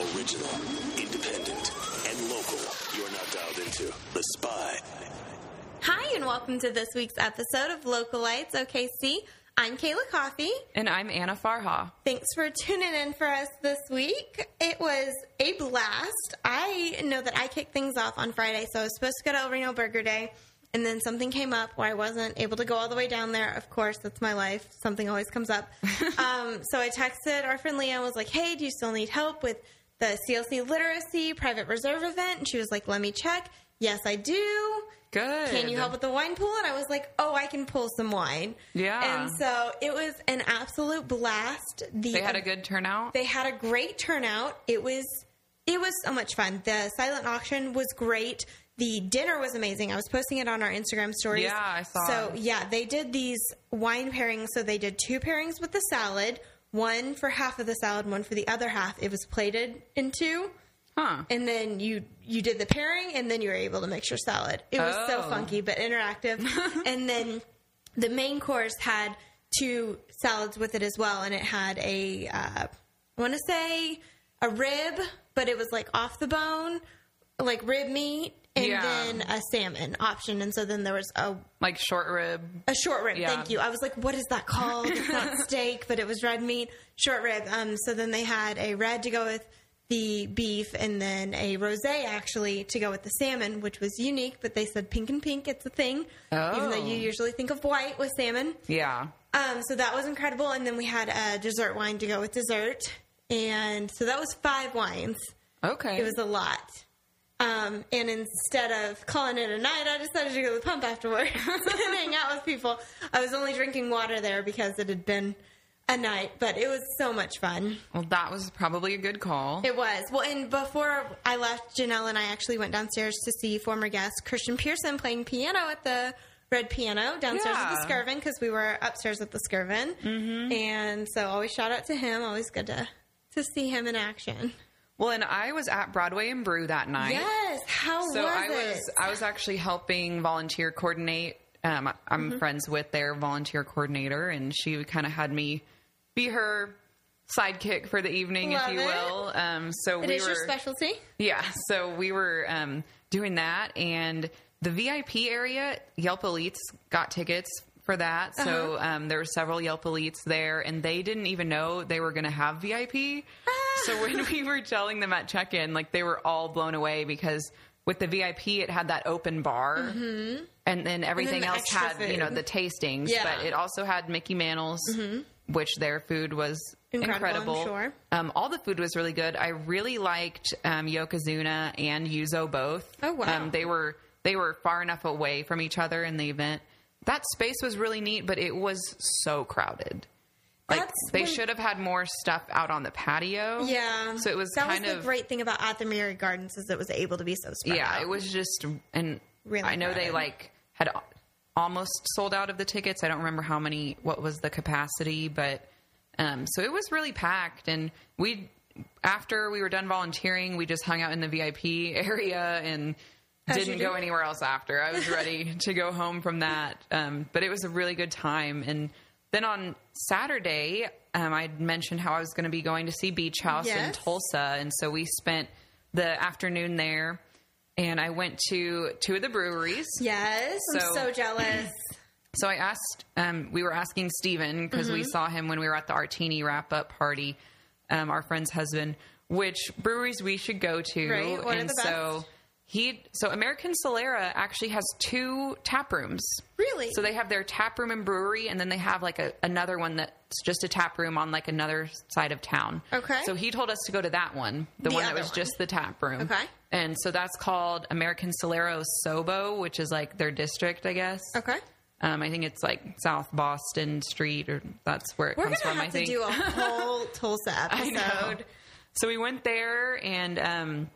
Original, independent, and local. You're now dialed into The Spy. Hi, and welcome to this week's episode of Localites OKC. I'm Kayla Coffee. And I'm Anna Farha. Thanks for tuning in for us this week. It was a blast. I know that I kicked things off on Friday, so I was supposed to go to El Reno Burger Day, and then something came up where I wasn't able to go all the way down there. Of course, that's my life. Something always comes up. um, so I texted our friend Leah and was like, hey, do you still need help with the CLC Literacy Private Reserve event? And she was like, let me check. Yes, I do. Good. Can you help with the wine pool? And I was like, oh, I can pull some wine. Yeah. And so it was an absolute blast. The, They had a good turnout. They had a great turnout. It was it was so much fun. The silent auction was great. The dinner was amazing. I was posting it on our Instagram stories. Yeah, I saw So yeah, they did these wine pairings. So they did two pairings with the salad, one for half of the salad, one for the other half. It was plated in two huh. and then you you did the pairing and then you were able to mix your salad it was so Oh. funky but interactive and then the main course had two salads with it as well and it had a uh, i want to say a rib but it was like off the bone like rib meat and Yeah. then a salmon option and so then there was a Like short rib. a short rib. Yeah. Thank you. I was like, what is that called? It's not steak, but it was red meat, short rib. Um, so then they had a red to go with the beef, and then a rosé actually to go with the salmon, which was unique. But they said pink and pink, it's a thing, oh. even though Oh. you usually think of white with salmon. Yeah. Um, so that was incredible. And then we had a dessert wine to go with dessert, and so that was five wines. Okay. It was a lot. Um, and instead of calling it a night, I decided to go to the pump afterwards and hang out with people. I was only drinking water there because it had been a night, but it was so much fun. well, that was probably a good call. It was. Well, and before I left, Janelle and I actually went downstairs to see former guest Christian Pearson playing piano at the Red Piano downstairs at the Skirvin because we were upstairs at the Skirvin. Mm-hmm. And so always shout out to him. Always good to, to see him in action. Well, and I was at Broadway and Brew that night. Yes. How So was I it? was I was actually helping volunteer coordinate. Um, I'm Mm-hmm. friends with their volunteer coordinator, and she kind of had me be her sidekick for the evening, Love if you it. will. Um, so It we is were your specialty. Yeah, so we were um, doing that, and the VIP area, Yelp Elites got tickets for that. So Uh-huh. um, there were several Yelp Elites there, and they didn't even know they were going to have VIP. Ah. so when we were telling them at check in, like they were all blown away because with the VIP, it had that open bar. And then everything the else had, you know, the tastings, Yeah. Mm-hmm. but it also had Mickey Mantle's, which their food was Incredible, incredible. sure. Um, all the food was really good. I really liked um, Yokozuna and Yuzo both. Oh, wow. Um, they were they were far enough away from each other in the event. That space was really neat, but it was so crowded. Like That's they when- should have had more stuff out on the patio. Yeah. So it was that kind was the of great thing about at the Myriad Gardens is it was able to be so spread yeah. out. It was just and Really I know they like had almost sold out of the tickets. I don't remember how many. What was the capacity, but um, so it was really packed. And we after we were done volunteering, we just hung out in the VIP area and. As didn't do. go anywhere else after. I was ready to go home from that. Um, but it was a really good time. And then on Saturday, um, I mentioned how I was going to be going to see Beach House in Tulsa. And so we spent the afternoon there. And I went to two of the breweries. yes. I'm So- so jealous. So I asked, um, we were asking Steven because Mm-hmm. we saw him when we were at the Artini wrap up party, um, our friend's husband, which breweries we should go to. Right, and the so best? He, so American Solera actually has two tap rooms. Really? So they have their tap room and brewery, and then they have like a, another one that's just a tap room on like another side of town. Okay. So he told us to go to that one, the, The one that was one. just the tap room. Okay. And so that's called American Solera Sobo, which is like their district, I guess. Okay. Um, I think it's like South Boston Street, or that's where it We're comes from. I think. do a whole Tulsa I know. episode. So we went there, and um,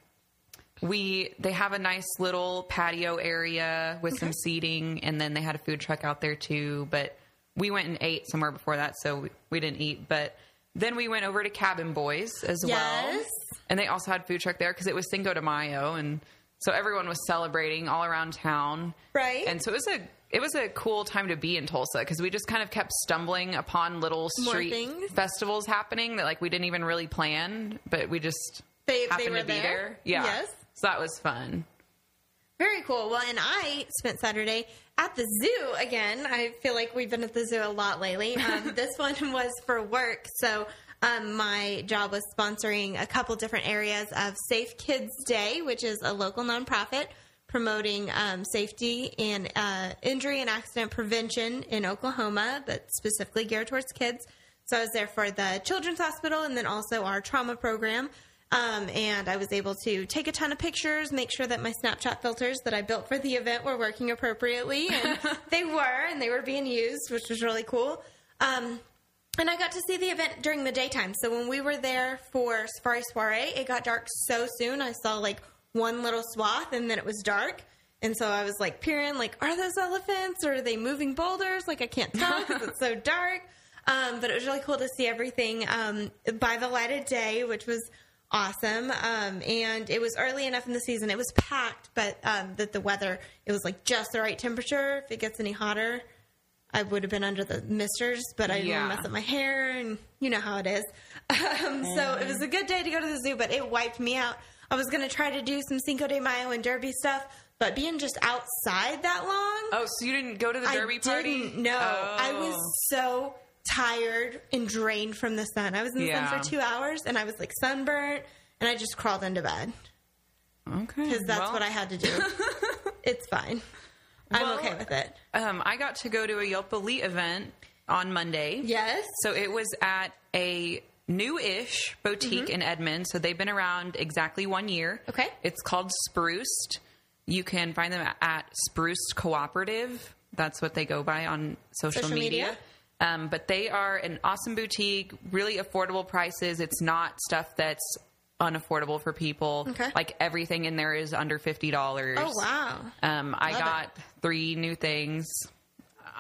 we they have a nice little patio area with some seating, and then they had a food truck out there too. But we went and ate somewhere before that, so we, we didn't eat. But then we went over to Cabin Boys as well, and they also had food truck there because it was Cinco de Mayo, and so everyone was celebrating all around town, Right. And so it was a it was a cool time to be in Tulsa because we just kind of kept stumbling upon little street festivals happening that like we didn't even really plan, but we just They- they happened were to be there? there. Yeah. Yes. So that was fun. Very cool. Well, and I spent Saturday at the zoo again. I feel like we've been at the zoo a lot lately. Um, this one was for work. So um, my job was sponsoring a couple different areas of Safe Kids Day, which is a local nonprofit promoting um, safety and uh, injury and accident prevention in Oklahoma, but specifically geared towards kids. So I was there for the Children's Hospital and then also our trauma program. Um, and I was able to take a ton of pictures, make sure that my Snapchat filters that I built for the event were working appropriately, and they were, and they were being used, which was really cool. Um, and I got to see the event during the daytime. So when we were there for Safari Soiree, it got dark so soon. I saw like one little swath, and then it was dark. And so I was like peering, like, are those elephants or are they moving boulders? Like I can't tell because it's so dark. Um, but it was really cool to see everything um, by the light of day, which was awesome. Um, and it was early enough in the season; it was packed, but um, that the weather it was like just the right temperature. If it gets any hotter, I would have been under the misters, but I didn't Yeah. mess up my hair, and you know how it is. Um, So it was a good day to go to the zoo, but it wiped me out. I was going to try to do some Cinco de Mayo and Derby stuff, but being just outside that long, Oh, so you didn't go to the derby I party? No, I was Oh. so tired and drained from the sun. I was in the Yeah. sun for two hours, and I was like sunburnt, and I just crawled into bed okay. because that's well, what I had to do. it's fine. I'm Well, okay with it. Um, I got to go to a Yelp Elite event on Monday. Yes. So it was at a new-ish boutique in Edmond. So they've been around exactly one year. Mm-hmm. Okay. It's called Spruced. You can find them at Spruced Cooperative. That's what they go by on social, Social media? media. Um, but they are an awesome boutique, really affordable prices. It's not stuff that's unaffordable for people. Okay. Like everything in there is under fifty dollars. Oh wow. Um, I Love got three new things.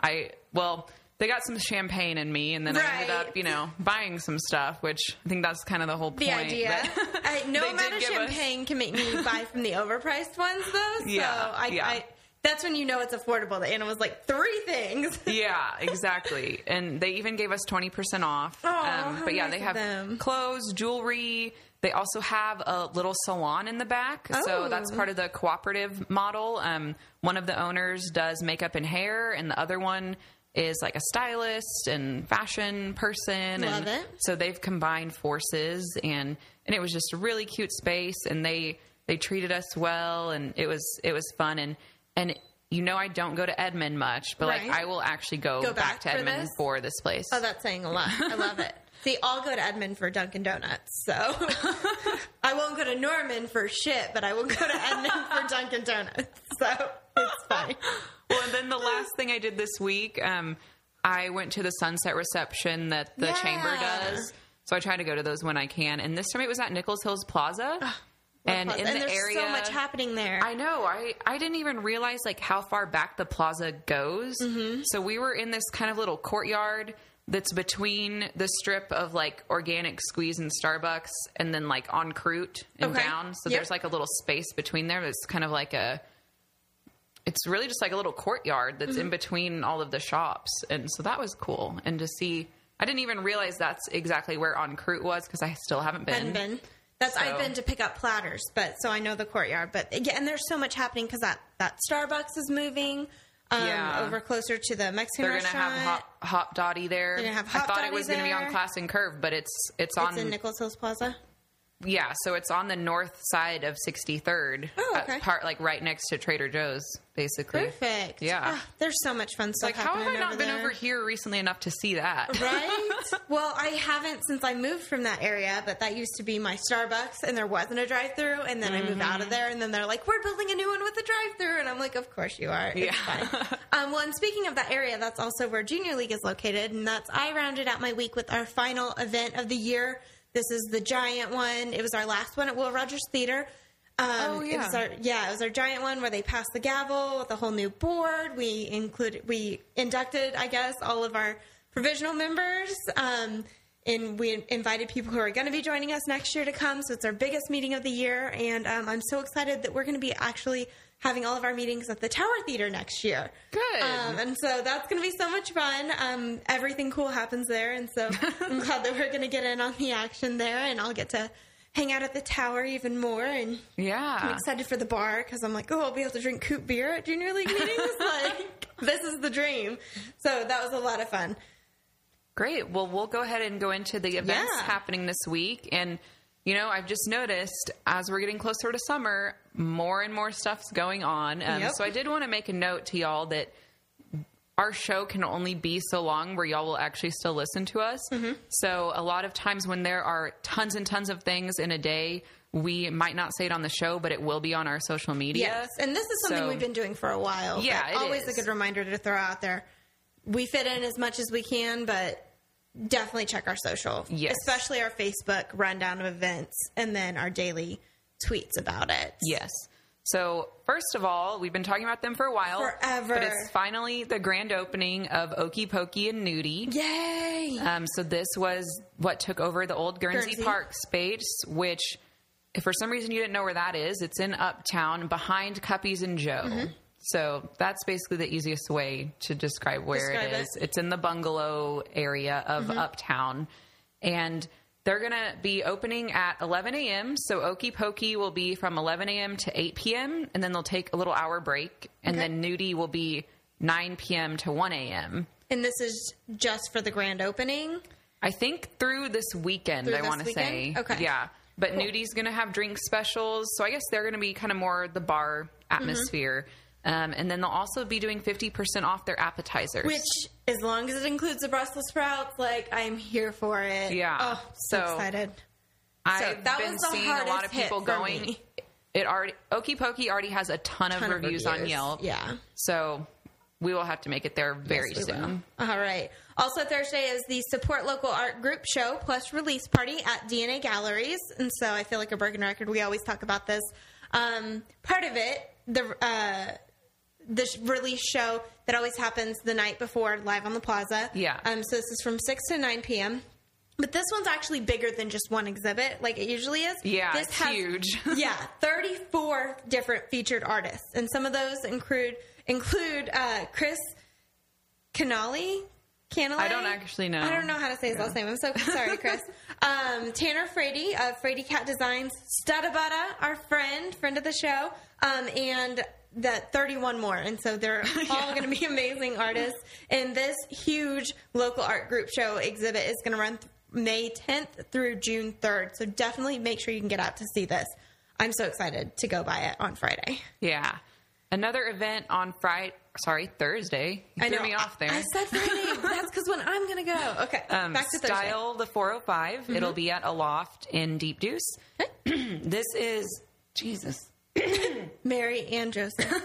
I well, they got some champagne in me, and then I ended up, you know, buying some stuff. Which I think that's kind of the whole The point. idea. but I, no amount of give us- champagne can make me buy from the overpriced ones, though. So Yeah, I, yeah. I, that's when you know it's affordable. Anna was like three things. yeah, exactly. And they even gave us 20% off. Aw, how but yeah, nice they have them. clothes, jewelry. They also have a little salon in the back. Oh. So that's part of the cooperative model. Um, one of the owners does makeup and hair, and the other one is like a stylist and fashion person. Love and it. So they've combined forces, and and it was just a really cute space, and they they treated us well, and it was it was fun, and and you know I don't go to Edmond much, but Right. like I will actually go, Go back, back to for Edmond this? for this place. Oh, that's saying a lot. I love it. See, I'll go to Edmond for Dunkin' Donuts. So I won't go to Norman for shit, but I will go to Edmond for Dunkin' Donuts. So it's fine. well, and then the last thing I did this week, um, I went to the sunset reception that the Yeah. chamber does. So I try to go to those when I can, and this time it was at Nichols Hills Plaza. And in the there's area, so much happening there. I know. I I didn't even realize like how far back the plaza goes. Mm-hmm. So we were in this kind of little courtyard that's between the strip of like organic squeeze and Starbucks, and then like on Crute and Okay. down. So Yep. there's like a little space between there. That's kind of like a. It's really just like a little courtyard that's Mm-hmm. in between all of the shops, and so that was cool. And to see, I didn't even realize that's exactly where on Crute was because I still haven't been. Hadn't been. That's I've been to pick up platters, but so I know the courtyard. But yeah, and there's so much happening because that that Starbucks is moving um, Yeah. over closer to the Mexican They're gonna have hot, Hopdoddy there. They're have I thought it Dotty was gonna be on. Class and Curve, but it's it's it's on in Nichols Hills Plaza. Yeah. So it's on the north side of 63rd, Oh, uh, okay. part like right next to Trader Joe's, basically. Perfect. Yeah. Ah, there's so much fun stuff Like, how have I not been there. over here recently enough to see that? Right? well, I haven't since I moved from that area, but that used to be my Starbucks, and there wasn't a drive through. And then I moved out Mm-hmm. of there, and then they're like, we're building a new one with a drive through. And I'm like, of course you are. It's Yeah. fine. Um, well, and speaking of that area, that's also where Junior League is located. And that's, I rounded out my week with our final event of the year. This is the giant one. It was our last one at Will Rogers Theater. Um, Oh, It was yeah. our yeah, it was our giant one where they passed the gavel with a whole new board. We included, we inducted, I guess, all of our provisional members. Um, and we invited people who are going to be joining us next year to come. So it's our biggest meeting of the year. And um, I'm so excited that we're going to be actually having all of our meetings at the Tower Theater next year. Good. Um, and so that's going to be so much fun. Um, everything cool happens there. And so I'm glad that we're going to get in on the action there. And I'll get to hang out at the tower even more. And yeah, I'm excited for the bar because I'm like, oh, I'll be able to drink coop beer at junior league meetings. like, this is the dream. So that was a lot of fun. Great. Well, we'll go ahead and go into the events Yeah. happening this week. And, you know, I've just noticed as we're getting closer to summer, more and more stuff's going on. Um, Yep. So I did want to make a note to y'all that our show can only be so long where y'all will actually still listen to us. Mm-hmm. So a lot of times when there are tons and tons of things in a day, we might not say it on the show, but it will be on our social media. Yes, and this is something So- we've been doing for a while. Yeah, always is. a good reminder to throw out there. We fit in as much as we can, but definitely check our social, Yes. especially our Facebook rundown of events, and then our daily tweets about it. Yes. So, first of all, we've been talking about them for a while. Forever. But it's finally the grand opening of Okie Pokey and Nudie. Yay! Um, so, this was what took over the old Guernsey, Guernsey. Park space, which, if for some reason you didn't know where that is, it's in Uptown behind Cuppies and Joe. Mm-hmm. So, that's basically the easiest way to describe where Describe it it. Mm-hmm. It's in the bungalow area of Uptown. And they're going to be opening at 11 a.m. So Okie Pokey will be from 11 a.m. to 8 p.m. And then they'll take a little hour break. And Okay. then Nudie will be 9 p.m. to 1 a.m. and this is just for the grand opening. I think through this weekend, Through I want to say. Okay. Yeah. But Nudie's going to have drink specials. So I guess they're going to be kind of more the bar mm-hmm. atmosphere. Um, and then they'll also be doing 50% off their appetizers. Which, as long as it includes the Brussels sprouts, like I'm here for it. Yeah. Oh, so, So- excited. I've that been was the seeing a lot of people going. me. It already Okie Pokey already has a ton of Ton of reviews, on. Yelp. Yeah. So we will have to make it there very Yes, soon. will. All right. Also, Thursday is the Support Local Art Group show plus release party at DNA Galleries. And so I feel like a broken record. We always talk about this. Um, part of it, the uh, the release show that always happens the night before live on the plaza. Yeah. Um, so this is from 6 to 9 p.m. But this one's actually bigger than just one exhibit, like it usually is. Yeah, this it's huge. yeah, 34 different featured artists. And some of those include include uh, Chris Canali. Canale? I don't actually know. I don't know how to say his last name. I'm so sorry, Chris. um, Tanner Frady of Frady Cat Designs, Studabutta, our friend, friend of the show, um, and that 31 more. And so they're all going to be amazing artists. And this huge local art group show exhibit is going to run th- May 10th through June 3rd. So definitely make sure you can get out to see this. I'm so excited to go by it on Friday. Yeah. Another event on Friday. Sorry, Thursday. You I threw know. me off there. I, said Friday. That's because when I'm going to go. Okay. um, back to Thursday. Mm-hmm. Style the 405. It'll be at a loft in Deep Deuce. this is Jesus. Mary and Joseph.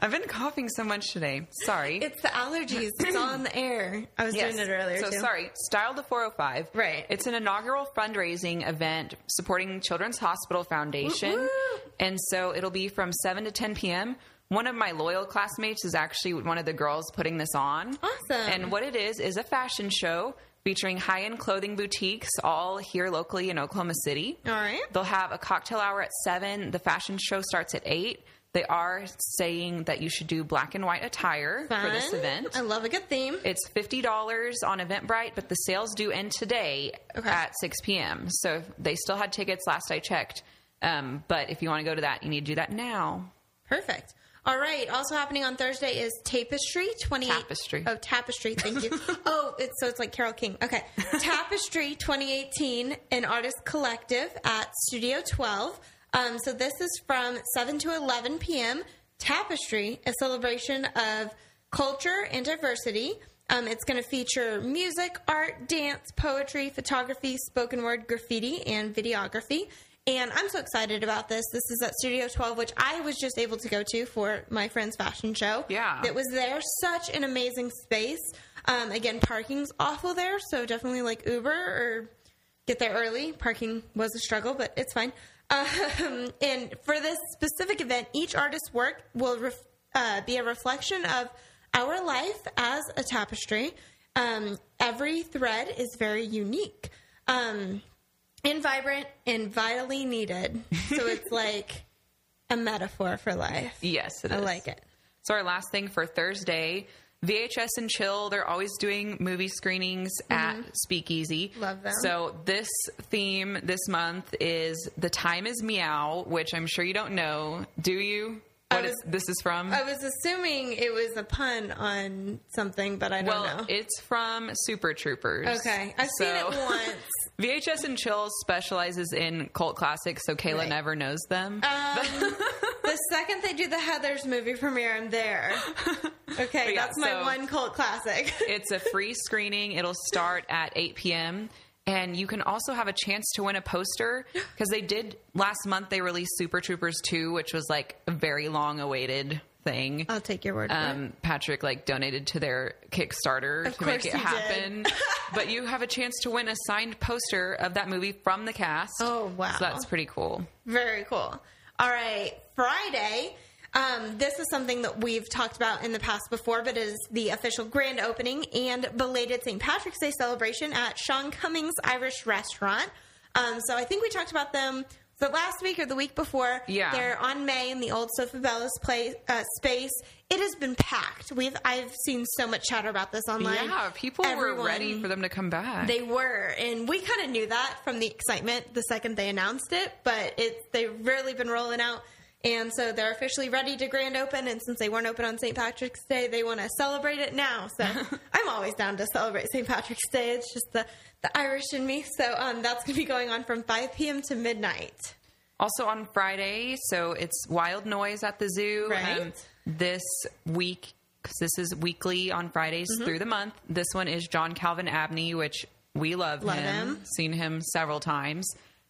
I've been coughing so much today. Sorry. It's the allergies. It's on the air. I was Yes. doing it earlier So too. sorry, Style the 405. Right. It's an inaugural fundraising event supporting Children's Hospital Foundation. Woo, woo. And so it'll be from 7 to 10 p.m. One of my loyal classmates is actually one of the girls putting this on. Awesome. And what it is is a fashion show featuring high-end clothing boutiques all here locally in Oklahoma City. All right. They'll have a cocktail hour at 7. The fashion show starts at 8. They are saying that you should do black and white attire for this event. I love a good theme. It's fifty dollars on Eventbrite, but the sales do end today Okay. at six p.m. So they still had tickets last I checked. Um, but if you want to go to that, you need to do that now. Perfect. All right. Also happening on Thursday is Tapestry 28. Tapestry. Oh, Tapestry. Thank you. oh, it's, so it's like Carole King. Okay. Tapestry 2018, an artist collective at Studio 12. Um, so this is from 7 to 11 p.m. Tapestry, a celebration of culture and diversity. Um, it's going to feature music, art, dance, poetry, photography, spoken word, graffiti, and videography. And I'm so excited about this. This is at Studio 12, which I was just able to go to for my friend's fashion show. Yeah. That was there. Such an amazing space. Um, again, parking's awful there, so definitely like Uber or get there early. Parking was a struggle, but it's fine. Um, and for this specific event, each artist's work will ref- uh, be a reflection of our life as a tapestry. Um, every thread is very unique. Um, and vibrant and vitally needed. So it's like a metaphor for life. Yes, it I is. like it. So our last thing for Thursday, VHS and Chill, they're always doing movie screenings at Speakeasy. Mm-hmm. Love them. So this theme this month is The Time is Meow, which I'm sure you don't know. Do you? What was- is this is from? I was assuming it was a pun on something, but I don't well, know. it's from Super Troopers. okay, I've seen it once. VHS and Chill specializes in cult classics, so Kayla Right. never knows them. Um, the second they do the Heather's movie premiere, I'm there. Okay, yeah, that's my so- one cult classic. it's a free screening. It'll start at 8 p.m. And you can also have a chance to win a poster because they did last month. They released Super Troopers 2, which was like a very long awaited thing. I'll take your word for it. Um, Patrick like donated to their Kickstarter Of to make it happen. but you have a chance to win a signed poster of that movie from the cast. Oh, wow. So that's pretty cool. Very cool. All right, Friday. Um, this is something that we've talked about in the past before, but is the official grand opening and belated St. Patrick's Day celebration at Sean Cummings Irish Restaurant. Um, so I think we talked about them. It last week or the week before? Yeah. they're on May in the old Sophabella's play uh, space. It has been packed. We've I've seen so much chatter about this online. Yeah, people were ready for them to come back. they were, and we kind of knew that from the excitement the second they announced it. But it's they've really been rolling out, and so they're officially ready to grand open. And since they weren't open on St. Patrick's Day, they want to celebrate it now. So I'm always down to celebrate St. Patrick's Day. It's just the the Irish in me. So um, that's going to be going on from 5 p.m. to midnight. Also on Friday, so it's Wild Noise at the zoo. Um, this week, because this is weekly on Fridays Mm-hmm. through the month. This one is John Calvin Abney, which we love, Love him. him. Seen him several times,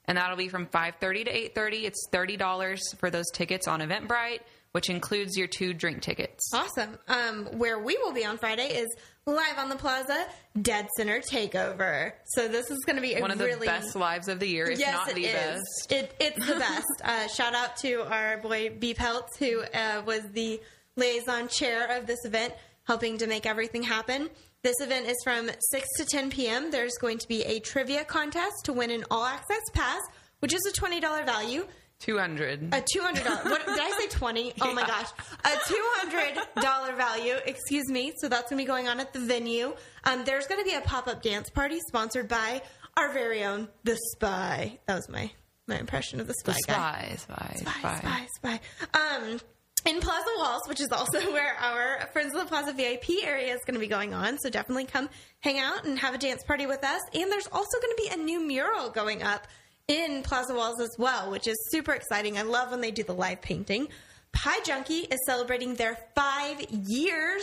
and that'll be from five thirty to eight thirty. It's thirty dollars for those tickets on Eventbrite, which includes your two drink tickets. Awesome. Um, where we will be on Friday is live on the Plaza Dead Center Takeover. So this is going to be a One of the really best lives of the year, if yes, not it the is. best. It, it's the best. uh, shout out to our boy B Peltz, who uh, was the liaison chair of this event, helping to make everything happen. This event is from 6 to 10 p.m. There's going to be a trivia contest to win an all access pass, which is a $20 value. Two hundred. A two hundred dollars. What did I say? Twenty? Oh my gosh, a two hundred dollar value. Excuse me. So that's gonna be going on at the venue. Um, there's gonna be a pop up dance party sponsored by our very own The Spy. That was my my impression of the Spy guy. Spy, spy, Spy, spy, spy. Um, in Plaza Walls, which is also where our Friends of the Plaza VIP area is going to be going on. So definitely come hang out and have a dance party with us. And there's also going to be a new mural going up in Plaza Walls as well, which is super exciting. I love when they do the live painting. Pie Junkie is celebrating their five years.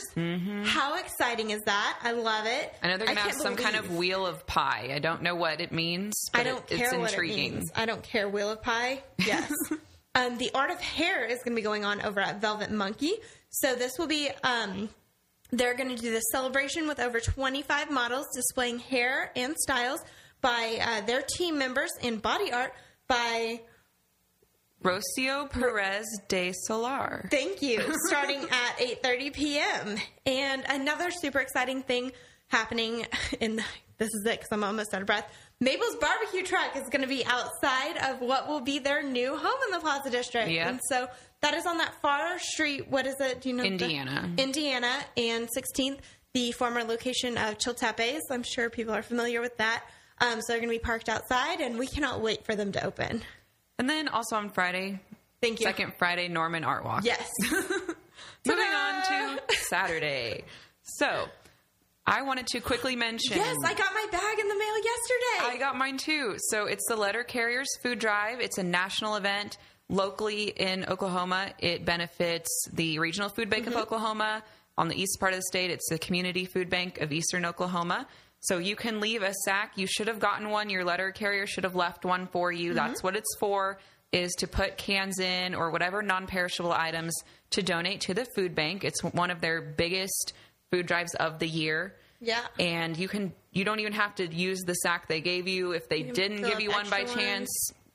How exciting is that? I love it. Mm-hmm. I know they're gonna have can't some kind of wheel of pie. I don't know what it means, but I don't it, care it's what it means. I don't care. Wheel of Pie. Yes. um, the Art of Hair is going to be going on over at Velvet Monkey. So this will be. Um, they're going to do this celebration with over 25 models displaying hair and styles by uh, their team members in body art by Rocio Perez de Solar. Thank you. Starting at 8:30 p.m. And another super exciting thing happening in this is it because I'm almost out of breath. Mabel's barbecue truck is going to be outside of what will be their new home in the Plaza District. Yep. And so that is on that far street. What is it? Do you know? the- Indiana. Indiana and 16th, the former location of Chiltepes. I'm sure people are familiar with that. Um, so they're going to be parked outside, and we cannot wait for them to open. And then also on Friday, Thank you. second Friday, Norman Art Walk. Yes. Moving on to Saturday. So I wanted to quickly mention. yes, I got my bag in the mail yesterday. I got mine too. So it's the Letter Carriers Food Drive. It's a national event locally in Oklahoma. It benefits the Regional Food Bank Mm-hmm. of Oklahoma. On the east part of the state, it's the Community Food Bank of Eastern Oklahoma. So you can leave a sack. You should have gotten one. Your letter carrier should have left one for you. Mm-hmm. That's what it's for. Is to put cans in or whatever non-perishable items to donate to the food bank. It's one of their biggest food drives of the year. Yeah. and you can you don't even have to use the sack they gave you. If they can didn't give you one by chance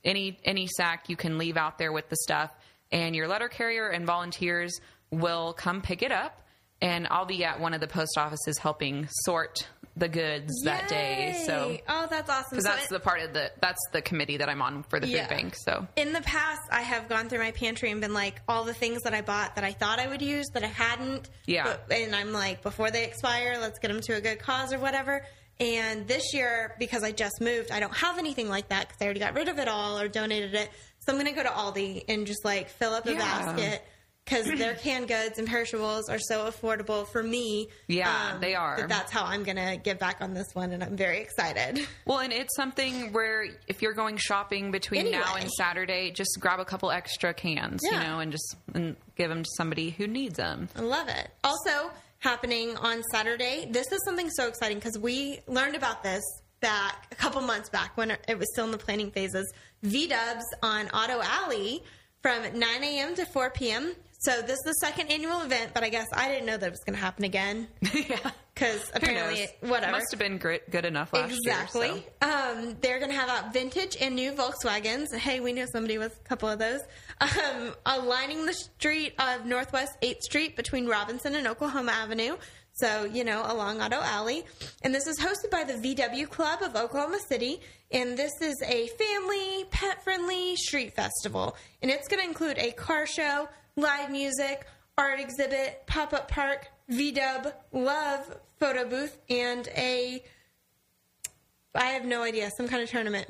any any sack you can leave out there with the stuff. And your letter carrier and volunteers will come pick it up. And I'll be at one of the post offices helping sort the goods that day. So oh, that's awesome. because So that's it- the part of the that's the committee that I'm on for the Yeah. food bank. So in the past, I have gone through my pantry and been like, all the things that I bought that I thought I would use that I hadn't. Yeah. But, and I'm like, before they expire, let's get them to a good cause or whatever. And this year, because I just moved, I don't have anything like that because I already got rid of it all or donated it. So I'm going to go to Aldi and just like fill up a Yeah. basket because their canned goods and perishables are so affordable for me. um, Yeah, they are. that that's how I'm going to give back on this one. And I'm very excited. well, and it's something where if you're going shopping between now and Saturday, just grab a couple extra cans, you know, and just and give them to somebody who needs them. I love it. Also, happening on Saturday, this is something so exciting because we learned about this back a couple months back when it was still in the planning phases. V Dubs on Auto Alley from 9 a.m. to 4 p.m. So this is the second annual event, but I guess I didn't know that it was going to happen again yeah. because apparently, knows? whatever. Must have been good, good enough last Exactly. year. so. Um, they're going to have out vintage and new Volkswagens. Hey, we know somebody with a couple of those. Um, aligning the street of Northwest 8th Street between Robinson and Oklahoma Avenue. So, you know, along Auto Alley. And this is hosted by the VW Club of Oklahoma City. And this is a family, pet friendly street festival. And it's going to include a car show, live music, art exhibit, pop up park, VW, love photo booth, and a I have no idea. Some kind of tournament.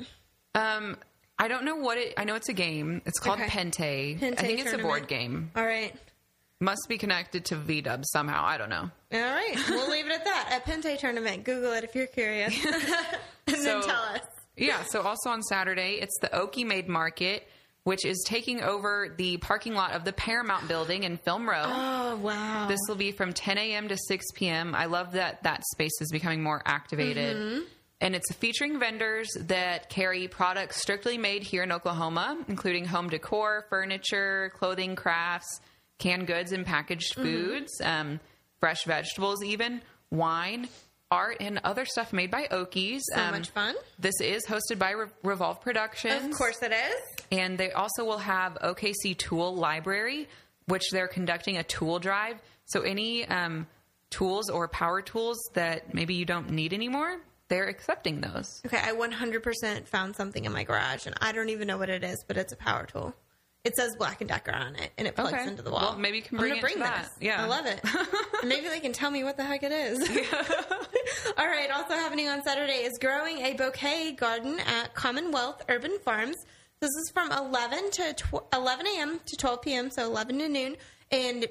Um, I don't know what it. I know it's a game. It's called Okay. Pente. Pente I think it's a board game. All right. Must be connected to V Dub somehow. I don't know. All right. We'll leave it at that. A Pente tournament. Google it if you're curious. and then tell us. Yeah. So also on Saturday, it's the Okie Made Market, which is taking over the parking lot of the Paramount Building in Film Row. Oh, wow. This will be from 10 a.m. to 6 p.m. I love that that space is becoming more activated. Mm-hmm. And it's featuring vendors that carry products strictly made here in Oklahoma, including home decor, furniture, clothing, crafts, canned goods and packaged Mm-hmm. foods, um, fresh vegetables, even wine, art, and other stuff made by Okies. so much fun. This is hosted by Re- Revolve Productions. Of course it is. And they also will have OKC Tool Library, which they're conducting a tool drive. So any um, tools or power tools that maybe you don't need anymore, they're accepting those. Okay, I 100% found something in my garage, and I don't even know what it is, but it's a power tool. It says Black and Decker on it, and it plugs Okay. into the wall. Well, maybe you can I'm bring gonna bring that. this. Yeah. I love it. And maybe they can tell me what the heck it is. All right. Also happening on Saturday is growing a bouquet garden at Commonwealth Urban Farms. This is from 11 to tw- 11 a.m. to 12 p.m. So 11 to noon, and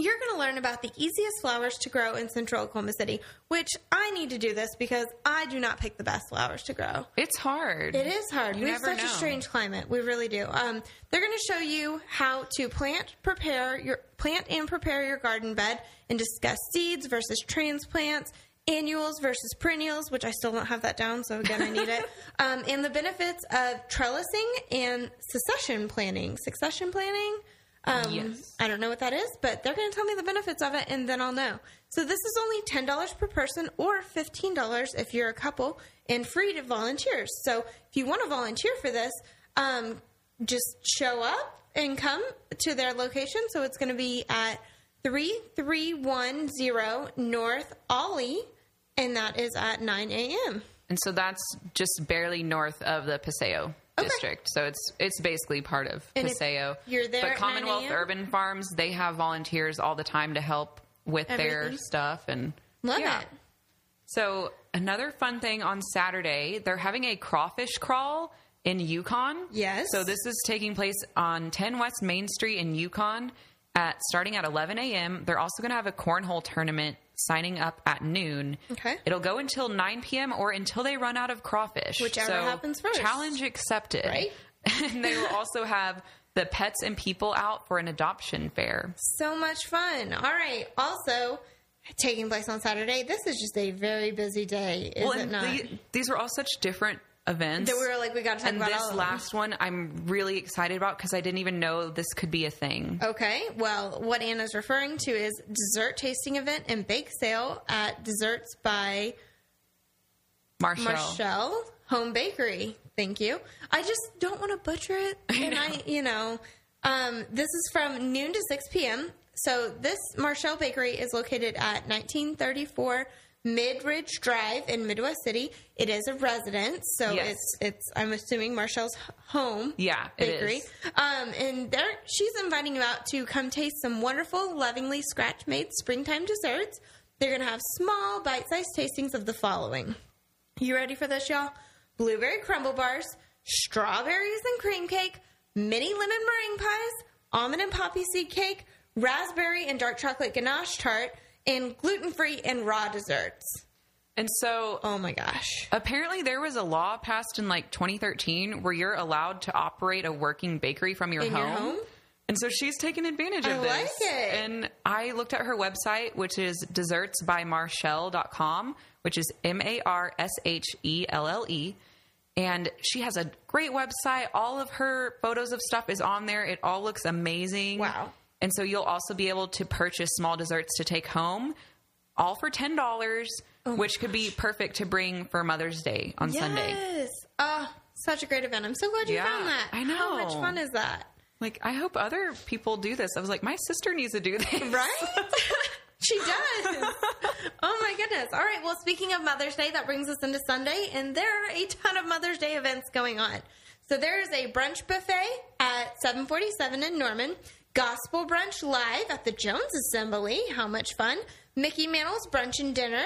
you're going to learn about the easiest flowers to grow in Central Oklahoma City. Which I need to do this because I do not pick the best flowers to grow. It's hard. It is hard. You we have such a strange climate. We really do. Um, they're going to show you how to plant, prepare your plant and prepare your garden bed, and discuss seeds versus transplants, annuals versus perennials, which I still don't have that down. So again, I need it. Um, and the benefits of trellising and succession planning. Succession planning. Um, Yes. I don't know what that is, but they're going to tell me the benefits of it, and then I'll know. So this is only ten dollars per person, or fifteen dollars if you're a couple, and free to volunteers. So if you want to volunteer for this, um, just show up and come to their location. So it's going to be at three three one zero North Olie, and that is at nine a.m. And so that's just barely north of the Paseo Okay. district. So it's it's basically part of And Paseo. you're there But Commonwealth? Urban Farms, they have volunteers all the time to help with their stuff and Love yeah. it. So another fun thing on Saturday, they're having a crawfish crawl in Yukon. Yes. So this is taking place on 10 West Main Street in Yukon at starting at 11 a.m. They're also going to have a cornhole tournament signing up at noon. Okay. It'll go until 9 p.m. or until they run out of crawfish. Whichever So, happens first. Challenge accepted. Right? and they will also have the pets and people out for an adoption fair. So much fun. All right. Also, taking place on Saturday. This is just a very busy day, is well, it not? the- these were all such different events. that we were like, we got to talk and about this all of them. last one I'm really excited about because I didn't even know this could be a thing. Okay, well, what Anna's referring to is dessert tasting event and bake sale at Desserts by Marshelle. Marshelle Home Bakery. Thank you. I just don't want to butcher it, and I, you know, um, this is from noon to six p.m. So this Marshelle Bakery is located at 1934 Mid Ridge Drive in Midwest City. It is a residence, so Yes. it's it's. I'm assuming Marshelle's home. Yeah, it bakery. is. Um, and there, she's inviting you out to come taste some wonderful, lovingly scratch made springtime desserts. They're gonna have small, bite sized tastings of the following. You ready for this, y'all? Blueberry crumble bars, strawberries and cream cake, mini lemon meringue pies, almond and poppy seed cake, raspberry and dark chocolate ganache tart, and gluten free and raw desserts. And so Oh my gosh. apparently there was a law passed in like 2013 where you're allowed to operate a working bakery from your In home. your home? And so she's taken advantage of I this. like it. And I looked at her website, which is dessertsbymarshelle.com, which is M A R S H E L L E. And she has a great website. All of her photos of stuff is on there. It all looks amazing. Wow. And so you'll also be able to purchase small desserts to take home, all for $10, which could be perfect to bring for Mother's Day on Sunday. Yes. Oh, such a great event. I'm so glad you Yeah, found that. I know. How much fun is that? Like, I hope other people do this. I was like, my sister needs to do this. Right? she does. Oh my goodness. All right. Well, speaking of Mother's Day, that brings us into Sunday, and there are a ton of Mother's Day events going on. So there is a brunch buffet at 747 in Norman. Gospel brunch live at the Jones Assembly. How much fun. Mickey Mantle's brunch and dinner.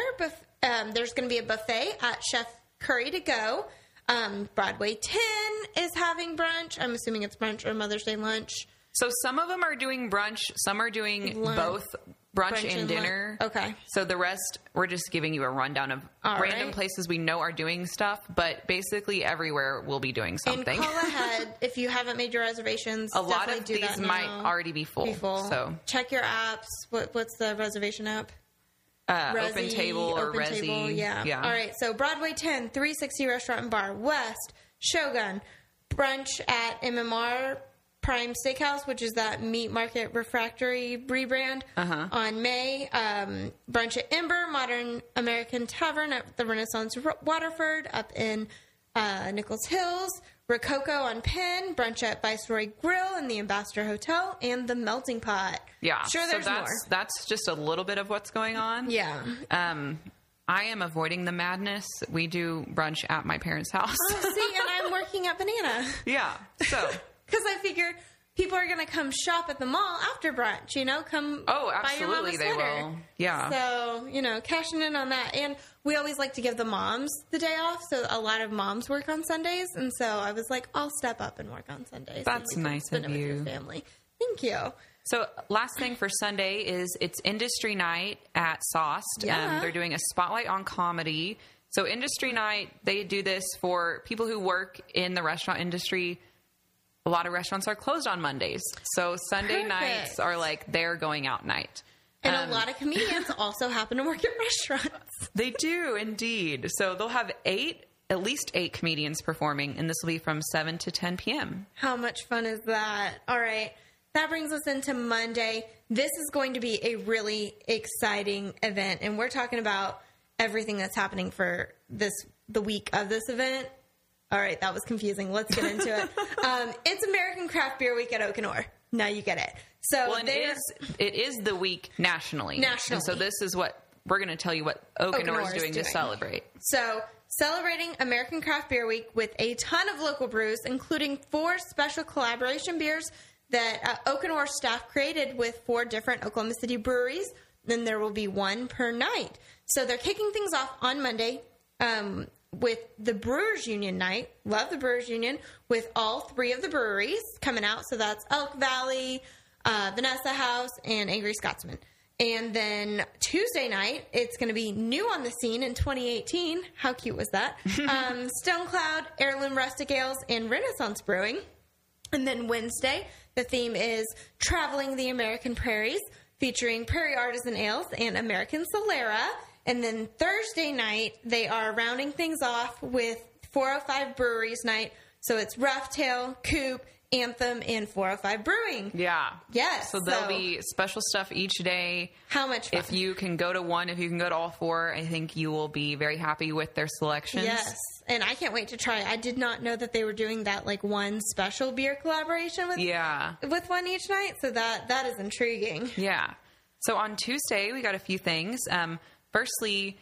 Um, there's going to be a buffet at Chef Curry to go. Um, Broadway 10 is having brunch. I'm assuming it's brunch or Mother's Day lunch. So some of them are doing brunch, some are doing Lunch. both brunch, Brunch and and dinner. lun- okay. So the rest, we're just giving you a rundown of All random right. places we know are doing stuff, but basically everywhere we'll be doing something. And call ahead if you haven't made your reservations. a lot definitely of do these might now. already be full. be full. So check your apps. What, what's the reservation app? uh, Resy, open table or Open Resi. Table, yeah. yeah. All right. So Broadway 10, 360 Restaurant and Bar, West, Shogun, brunch at MMR Prime Steakhouse, which is that meat market refractory rebrand Uh-huh. on May. Um, brunch at Ember, Modern American Tavern at the Renaissance Waterford up in uh, Nichols Hills. Rococo on Penn, brunch at Viceroy Grill in the Ambassador Hotel, and the Melting Pot. Yeah. Sure, so there's that's, more. That's just a little bit of what's going on. Yeah. Um, I am avoiding the madness. We do brunch at my parents' house. Oh, see, and I'm working at Banana. yeah. So Because I figure people are going to come shop at the mall after brunch, you know, come Oh, buy your mom a absolutely sweater. will. Yeah. So, you know, cashing in on that. And we always like to give the moms the day off. So a lot of moms work on Sundays. And so I was like, I'll step up and work on Sundays. That's nice of it with your you. family. Thank you. So, last thing for Sunday is it's Industry Night at Sauced. Um, yeah. they're doing a spotlight on comedy. So, Industry Night, they do this for people who work in the restaurant industry. A lot of restaurants are closed on Mondays. So, Sunday Perfect. nights are like their going out night. And Um, a lot of comedians also happen to work at restaurants. They do indeed. So, they'll have eight, at least eight comedians performing, and this will be from 7 to 10 p.m. How much fun is that? All right. That brings us into Monday. This is going to be a really exciting event and we're talking about everything that's happening for this the week of this event. All right, that was confusing. Let's get into it. Um, it's American Craft Beer Week at Oak & Ore. Now you get it. So Well, it is, it is the week nationally. Nationally. And so, this is what we're going to tell you what Oak & Ore Okanor is is doing to celebrate. So, celebrating American Craft Beer Week with a ton of local brews, including four special collaboration beers that uh, Oak & Ore staff created with four different Oklahoma City breweries. Then there will be one per night. So, they're kicking things off on Monday um, with the Brewers Union night. Love the Brewers Union with all three of the breweries coming out. So, that's Elk Valley, uh, Vanessa House, and Angry Scotsman. And then Tuesday night, it's going to be new on the scene in 2018. How cute was that? um, Stone Cloud, Heirloom Rustic Ales, and Renaissance Brewing. And then Wednesday, the theme is Traveling the American Prairies, featuring Prairie Artisan Ales and American Solera. And then Thursday night, they are rounding things off with 405 Breweries Night. So it's Rough Tail, Coop, Anthem, and 405 Brewing. Yeah. Yes, So there'll so- be special stuff each day. How much fun? If you can go to one, if you can go to all four, I think you will be very happy with their selections. Yes, and I can't wait to try. I did not know that they were doing that like one special beer collaboration with Yeah. with one each night. So that that is intriguing. Yeah. So on Tuesday, we got a few things. Um, firstly,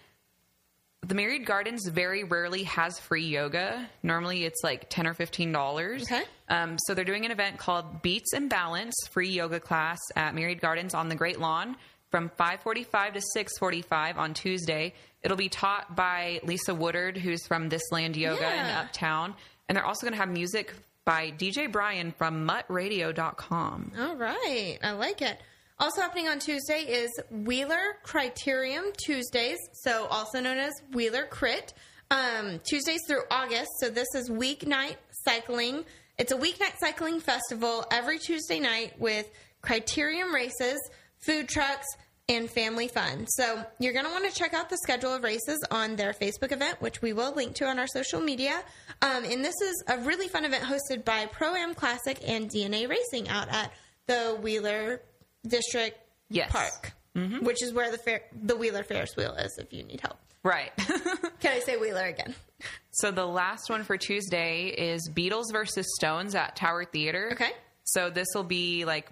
the Myriad Gardens very rarely has free yoga. Normally, it's like ten or fifteen dollars. Okay. Um, so they're doing an event called Beats and Balance free yoga class at Myriad Gardens on the Great Lawn from 5:45 to 6:45 on Tuesday. It'll be taught by Lisa Woodard, who's from This Land Yoga in Uptown, and they're also going to have music by DJ Brian from MuttRadio.com. All right. I like it. Also happening on Tuesday is Wheeler Criterium Tuesdays, so also known as Wheeler Crit. Um, Tuesdays through August, so this is weeknight cycling. It's a weeknight cycling festival every Tuesday night with criterium races, food trucks, and family fun. So you're going to want to check out the schedule of races on their Facebook event, which we will link to on our social media. Um, and this is a really fun event hosted by Pro Am Classic and DNA Racing out at the Wheeler District Yes. Park, which is where the fair, the Wheeler Ferris wheel is. If you need help, Right. can I say Wheeler again? So the last one for Tuesday is Beatles versus Stones at Tower Theater. Okay. So this will be like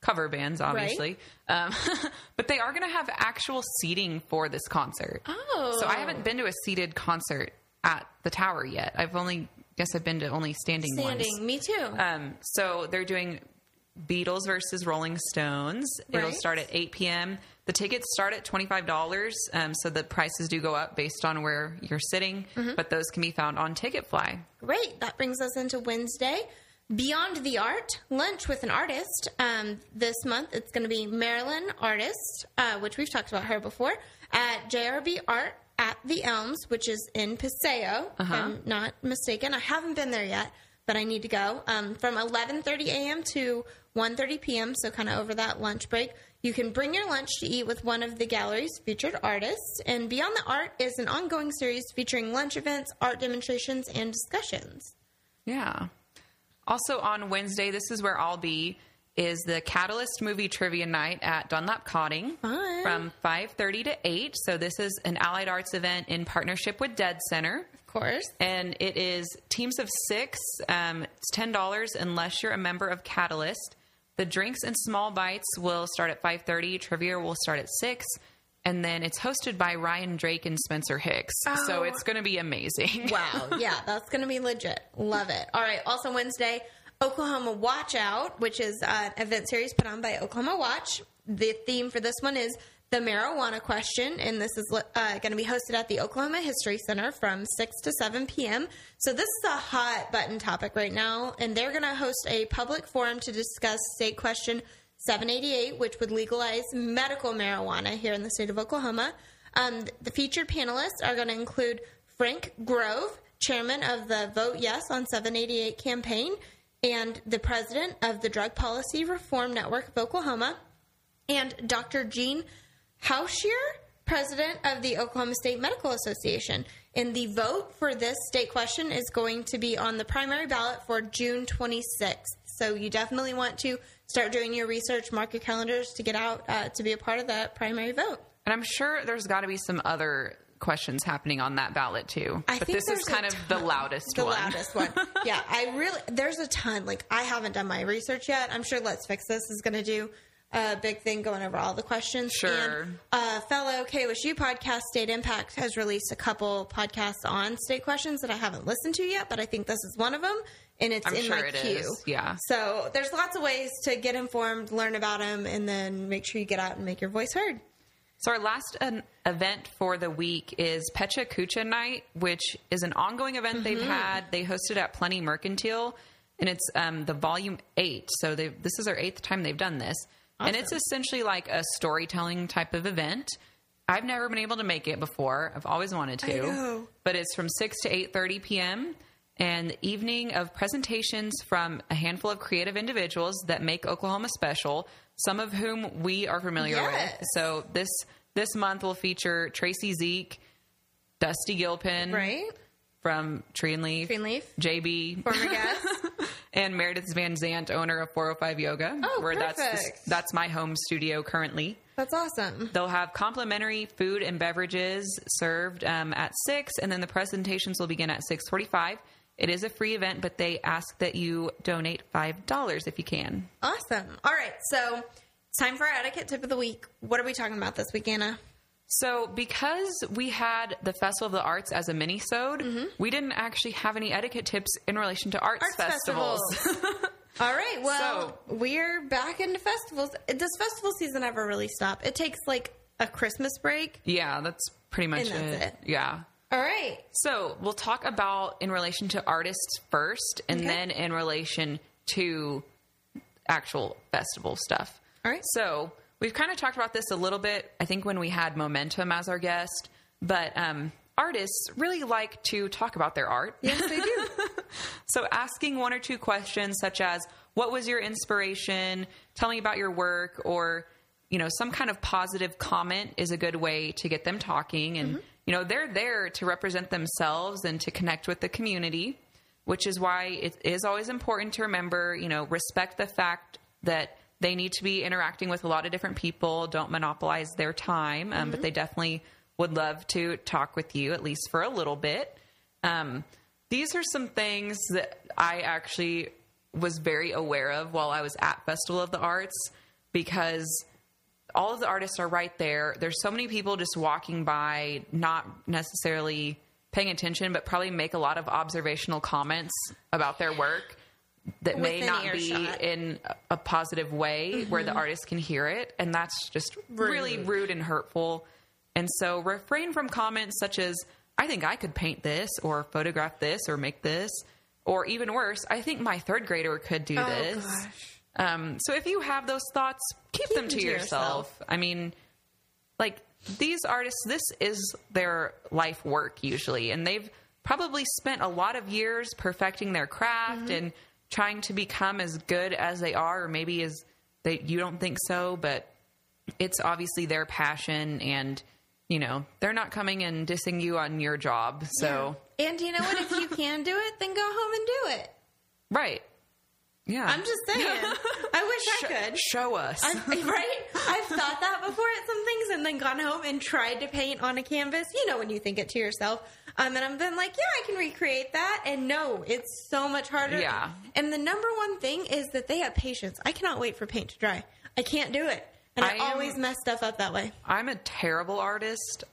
cover bands, obviously, um, but they are going to have actual seating for this concert. Oh. So I haven't been to a seated concert at the Tower yet. I've only guess I've been to only standing, Standing, ones. me too. Um, so they're doing Beatles versus Rolling Stones. It'll start at 8 p.m. The tickets start at $25, um, so the prices do go up based on where you're sitting, Mm-hmm. but those can be found on Ticketfly. Great. That brings us into Wednesday. Beyond the Art, lunch with an artist. Um, this month it's going to be Marilyn Artist, uh, which we've talked about her before, at JRB Art at the Elms, which is in Paseo. If I'm not mistaken. I haven't been there yet, but I need to go. Um, from 11:30 a.m. to 1:30 p.m. So kind of over that lunch break. You can bring your lunch to eat with one of the gallery's featured artists. And Beyond the Art is an ongoing series featuring lunch events, art demonstrations, and discussions. Yeah. Also on Wednesday, this is where I'll be, is the Catalyst movie trivia night at Dunlap Codding Fun. from 5.30 to 8. So this is an allied arts event in partnership with Dead Center. Of course. and it is teams of six. Um, it's ten dollars unless you're a member of Catalyst. The drinks and small bites will start at five thirty. Trivia will start at six, and then it's hosted by Ryan Drake and Spencer Hicks. Oh. So it's going to be amazing. Wow. Yeah, that's going to be legit. Love it. All right. Also, Wednesday, Oklahoma Watch Out, which is uh, an event series put on by Oklahoma Watch. The theme for this one is the marijuana question, and this is uh, going to be hosted at the Oklahoma History Center from 6 to 7 p.m. So, this is a hot button topic right now, and they're going to host a public forum to discuss state question 788, which would legalize medical marijuana here in the state of Oklahoma. Um, the featured panelists are going to include Frank Grove, chairman of the Vote Yes on 788 campaign, and the president of the Drug Policy Reform Network of Oklahoma, and Dr. Jean Hausheer, president of the Oklahoma State Medical Association. And the vote for this state question is going to be on the primary ballot for June 26th. So you definitely want to start doing your research, mark your calendars to get out uh, to be a part of that primary vote. And I'm sure there's got to be some other questions happening on that ballot too. I but think this is kind of the loudest the one. loudest one. Yeah, I really there's a ton. Like I haven't done my research yet. I'm sure Let's Fix This is going to do a big thing going over all the questions. Sure. And uh, fellow KOSU podcast State Impact has released a couple podcasts on state questions that I haven't listened to yet, but I think this is one of them, and it's I'm in sure my it queue. is, yeah. So there's lots of ways to get informed, learn about them, and then make sure you get out and make your voice heard. So our last um, event for the week is Pecha Kucha Night, which is an ongoing event Mm-hmm. they've had. They hosted at Plenty Mercantile, and it's um, the volume eight. So this is their eighth time they've done this, and it's essentially like a storytelling type of event. I've never been able to make it before. I've always wanted to, but it's from six to eight thirty p.m. And evening of presentations from a handful of creative individuals that make Oklahoma special, some of whom we are familiar Yes. with. So this this month will feature Tracy Zeke, Dusty Gilpin Right? From Tree and Leaf, Greenleaf, JB, former guest. and Meredith Van Zant, owner of 405 Yoga, Oh, where that's perfect. that's my home studio currently. That's awesome. They'll have complimentary food and beverages served um, at six, and then the presentations will begin at six forty-five. It is a free event, but they ask that you donate five dollars if you can. Awesome. All right, so time for our etiquette tip of the week. What are we talking about this week, Anna? So, because we had the Festival of the Arts as a mini-sode, mm-hmm. we didn't actually have any etiquette tips in relation to arts, Arts festivals. All right. Well, we're back into festivals. Does festival season ever really stop? It takes like a Christmas break. yeah, that's pretty much that's it. Yeah. All right. So, we'll talk about in relation to artists first and Okay. then in relation to actual festival stuff. All right. So we've kind of talked about this a little bit, I think, when we had Momentum as our guest, but um, artists really like to talk about their art. Yes, they do. So asking one or two questions such as, what was your inspiration? Tell me about your work or, you know, some kind of positive comment is a good way to get them talking. And, you know, they're there to represent themselves and to connect with the community, which is why it is always important to remember, you know, respect the fact that they need to be interacting with a lot of different people. Don't monopolize their time, um, but they definitely would love to talk with you at least for a little bit. Um, these are some things that I actually was very aware of while I was at Festival of the Arts because all of the artists are right there. There's so many people just walking by, not necessarily paying attention, but probably make a lot of observational comments about their work that may not be in a- positive way where the artist can hear it. And that's just really Rude. rude and hurtful. And so refrain from comments such as, I think I could paint this or photograph this or make this. Or even worse, I think my third grader could do Oh, this. Um, so if you have those thoughts, keep, them to, yourself. I mean, like these artists, this is their life work usually, and they've probably spent a lot of years perfecting their craft and trying to become as good as they are, or maybe as they you don't think so, but it's obviously their passion and you know they're not coming and dissing you on your job so And you know what? If you can do it, then go home and do it. right yeah I'm just saying. I wish I could. show us I, right? I've thought that before at some things and then gone home and tried to paint on a canvas. You know, when you think it to yourself. Um, and I've been like, yeah, I can recreate that. And no, it's so much harder. Yeah. And the number one thing is that they have patience. I cannot wait for paint to dry. I can't do it. And I, I am- always mess stuff up that way. I'm a terrible artist.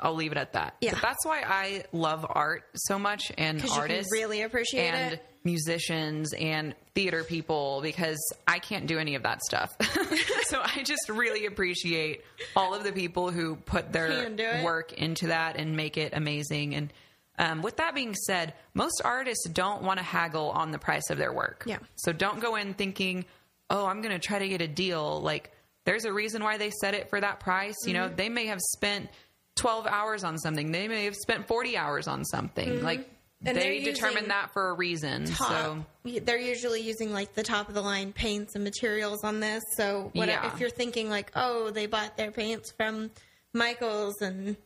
I'll leave it at that. Yeah. But that's why I love art so much and 'Cause you can artists really appreciate it. and it. musicians and theater people because I can't do any of that stuff. so I just really appreciate all of the people who put their Can do it. work into that and make it amazing. And um, with that being said, most artists don't want to haggle on the price of their work. Yeah. So don't go in thinking, oh, I'm going to try to get a deal. Like, there's a reason why they set it for that price. You Mm-hmm. know, they may have spent 12 hours on something, they may have spent 40 hours on something. Like, Mm-hmm. And they're they determine that for a reason. top. So, They're usually using like the top of the line paints and materials on this. So what Yeah. if you're thinking like, oh, they bought their paints from Michaels and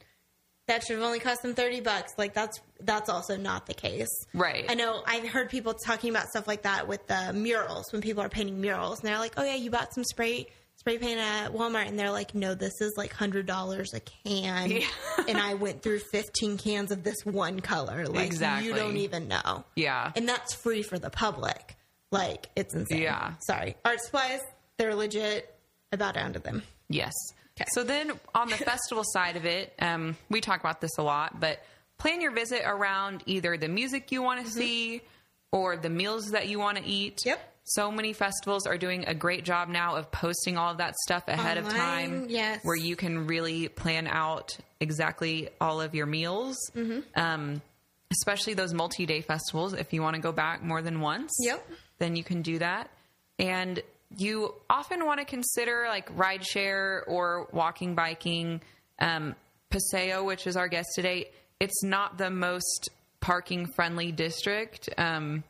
that should have only cost them 30 bucks. Like that's that's also not the case. Right. I know I've heard people talking about stuff like that with the murals when people are painting murals and they're like, "Oh yeah, you bought some spray spray paint at Walmart." And they're like, "No, this is like $100 a can." Yeah. and I went through 15 cans of this one color. Like Exactly. you don't even know. yeah. And that's free for the public. Like it's insane. Yeah. Sorry. Art supplies, they're legit. I bow down to them. Yes. Okay. So then on the festival side of it, um, we talk about this a lot, but plan your visit around either the music you want to see or the meals that you want to eat. Mm-hmm. Yep. So many festivals are doing a great job now of posting all of that stuff ahead of time. yes. Where you can really plan out exactly all of your meals. Mm-hmm. Um, especially those multi day festivals. If you want to go back more than once, Yep. then you can do that. And you often want to consider like rideshare or walking, biking. Um, Paseo, which is our guest today, it's not the most parking friendly district. Um,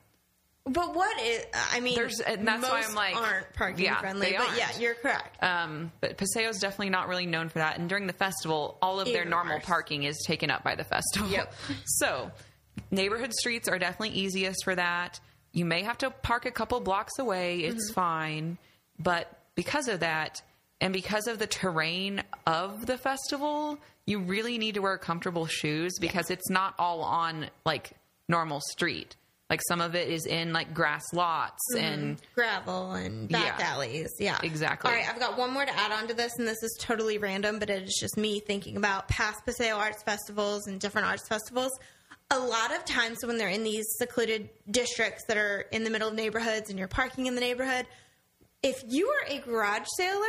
But what is? I mean, There's- and that's why most I'm like- aren't parking Yeah, friendly. they But aren't. yeah, you're correct. um, but Paseo is definitely not really known for that. And during the festival, all of their Even normal worse. parking is taken up by the festival. Yep. so neighborhood streets are definitely easiest for that. You may have to park a couple blocks away. It's Mm-hmm. fine. But because of that, and because of the terrain of the festival, you really need to wear comfortable shoes because it's not all on like normal street. Like some of it is in like grass lots mm-hmm. and gravel and back Yeah. alleys. Yeah, Exactly. All right, I've got one more to add on to this, and this is totally random, but it is just me thinking about past Paseo Arts festivals and different arts festivals. A lot of times when they're in these secluded districts that are in the middle of neighborhoods and you're parking in the neighborhood, if you are a garage sailor,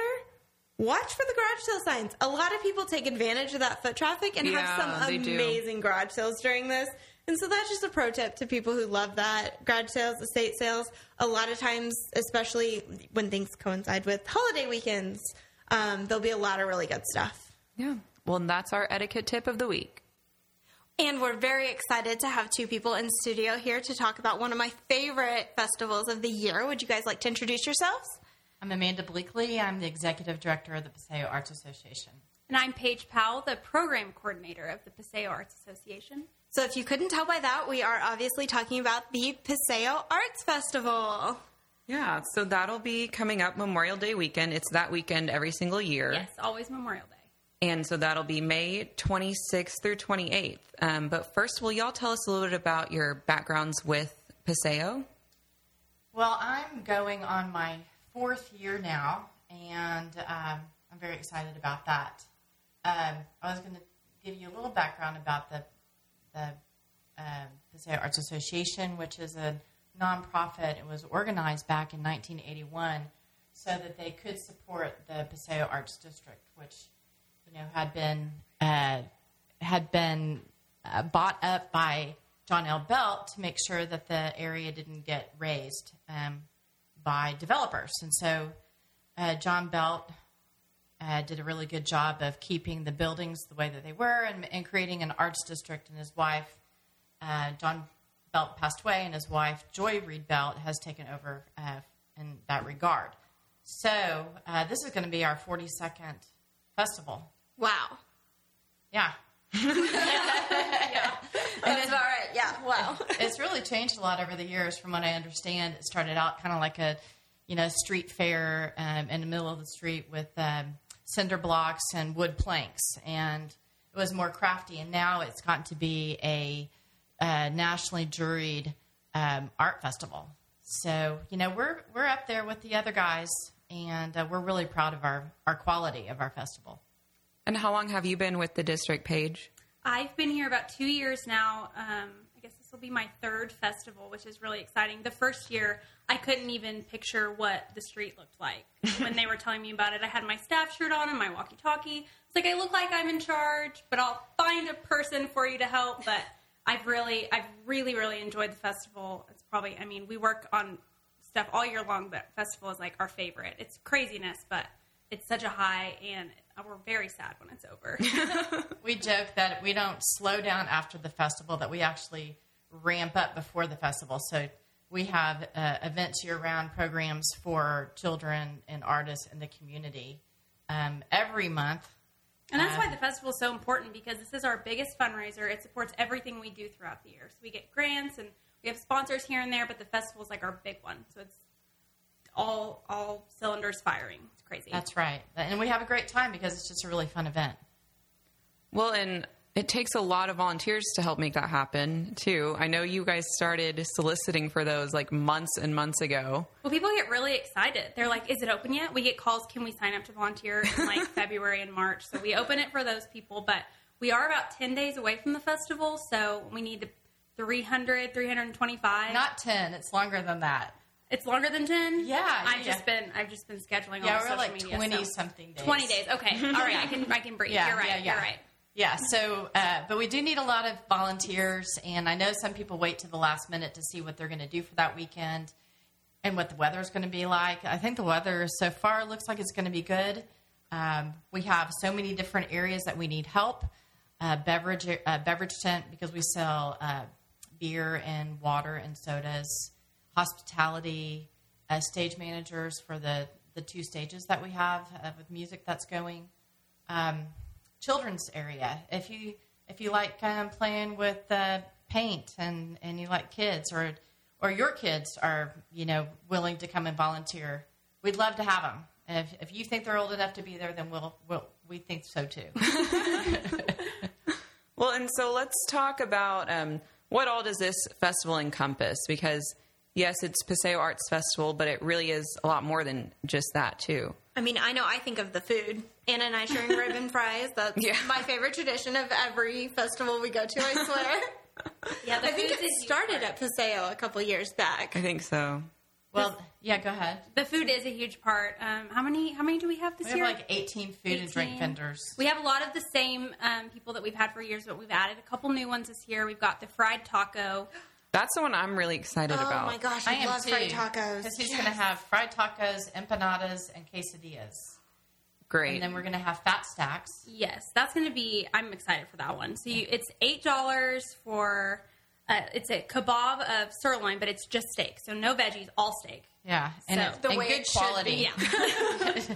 watch for the garage sale signs. A lot of people take advantage of that foot traffic and Yeah, have some amazing garage sales during this. And so that's just a pro tip to people who love that. Garage sales, estate sales, a lot of times, especially when things coincide with holiday weekends, um, there'll be a lot of really good stuff. yeah. Well, and that's our etiquette tip of the week. And we're very excited to have two people in studio here to talk about one of my favorite festivals of the year. Would you guys like to introduce yourselves? I'm Amanda Bleakley. I'm the executive director of the Paseo Arts Association. And I'm Paige Powell, the program coordinator of the Paseo Arts Association. So, if you couldn't tell by that, we are obviously talking about the Paseo Arts Festival. Yeah, so that'll be coming up Memorial Day weekend. It's that weekend every single year. Yes, always Memorial Day. And so that'll be May 26th through 28th. Um, but first, will y'all tell us a little bit about your backgrounds with Paseo? Well, I'm going on my fourth year now, and um, I'm very excited about that. Um, I was going to give you a little background about the the Paseo Arts Association, which is a nonprofit. It was organized back in 1981 so that they could support the Paseo Arts District, which you know had been uh, had been uh, bought up by John L. Belt to make sure that the area didn't get raised um, by developers, and so uh, John Belt uh, did a really good job of keeping the buildings the way that they were and, and creating an arts district. And his wife, uh, John Belt, passed away, and his wife, Joy Reed Belt, has taken over uh, in that regard. So uh, this is going to be our 42nd festival. Wow. Yeah. That's about right. Yeah. Wow. it's really changed a lot over the years from what I understand. It started out kind of like a, you know, street fair um, in the middle of the street with um, cinder blocks and wood planks, and it was more crafty. And now it's gotten to be a, uh nationally juried um, art festival. So you know, we're we're up there with the other guys, and uh, we're really proud of our our quality of our festival. And how long have you been with the district Paige? I've been here about two years now. Um, I guess this will be my third festival, which is really exciting. The first year, I couldn't even picture what the street looked like when they were telling me about it. I had my staff shirt on and my walkie-talkie. It's like I look like I'm in charge, but I'll find a person for you to help. But I've really, I've really, really enjoyed the festival. It's probably, I mean, we work on stuff all year long, but festival is like our favorite. It's craziness, but it's such a high, and we're very sad when it's over. We joke that we don't slow down after the festival; that we actually ramp up before the festival. So we have uh, events year-round programs for children and artists in the community um, every month. And that's why the festival is so important because this is our biggest fundraiser. It supports everything we do throughout the year. So we get grants and we have sponsors here and there, but the festival is like our big one. So it's all all cylinders firing. It's crazy. That's right, and we have a great time because it's just a really fun event. Well, and it takes a lot of volunteers to help make that happen, too. I know you guys started soliciting for those like months and months ago. well, people get really excited. They're like, "Is it open yet?" We get calls, "Can we sign up to volunteer in like February and March?" So we open it for those people, but we are about 10 days away from the festival, so we need 300, 325. Not ten; it's longer than that. It's longer than 10? Yeah, I've yeah. just been I've just been scheduling Yeah, all we're social like media. twenty so- something days. 20 days. Okay. All right. I can I can breathe. Yeah, you're right. yeah, yeah. You're right. Yeah, so, uh, but we do need a lot of volunteers, and I know some people wait to the last minute to see what they're going to do for that weekend and what the weather is going to be like. I think the weather so far looks like it's going to be good. Um, we have so many different areas that we need help. Uh, beverage, uh, beverage tent because we sell uh, beer and water and sodas. Hospitality, uh, stage managers for the the two stages that we have uh, with music that's going um, children's area. If you if you like um, playing with uh, paint and and you like kids or or your kids are you know willing to come and volunteer, we'd love to have them. If if you think they're old enough to be there, then we'll we'll we think so too. Well, and so let's talk about um, what all does this festival encompass? Because yes, it's Paseo Arts Festival, but it really is a lot more than just that too. I mean, I know I think of the food. Anna and I sharing ribbon fries. That's Yeah. my favorite tradition of every festival we go to, I swear. Yeah, I think food it is a huge started at Paseo a couple years back. I think so. Well, yeah, go ahead. The food is a huge part. Um, how many? How many do we have this year? We have year? like 18 food and drink vendors. We have a lot of the same um, people that we've had for years, but we've added a couple new ones this year. We've got the fried taco. That's the one I'm really excited Oh about. Oh my gosh, I I, am love too. fried tacos. Because he's going to have fried tacos, empanadas, and quesadillas. Great. And then we're going to have fat stacks. Yes, that's going to be. I'm excited for that one. So you, it's eight dollars for. Uh, it's a kebab of sirloin, but it's just steak, so no veggies, all steak. Yeah, and, So- it's The and way good it should quality. Yeah,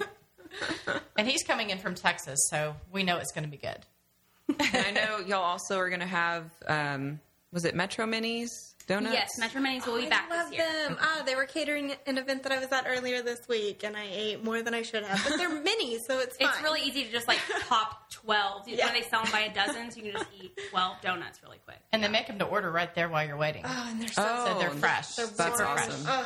And he's coming in from Texas, so we know it's going to be good. and I know y'all also are going to have, um, was it Metro Minis donuts? yes, Metro Minis will be back I love this year. them. Ah, they were catering an event that I was at earlier this week, and I ate more than I should have. But they're mini, so it's fine. It's really easy to just like pop twelve. Yeah. When they sell them by a dozen, so you can just eat twelve donuts really quick. And they make them to order right there while you're waiting. Oh, and they're so Oh, so they're fresh. they're That's warm. awesome. Ugh.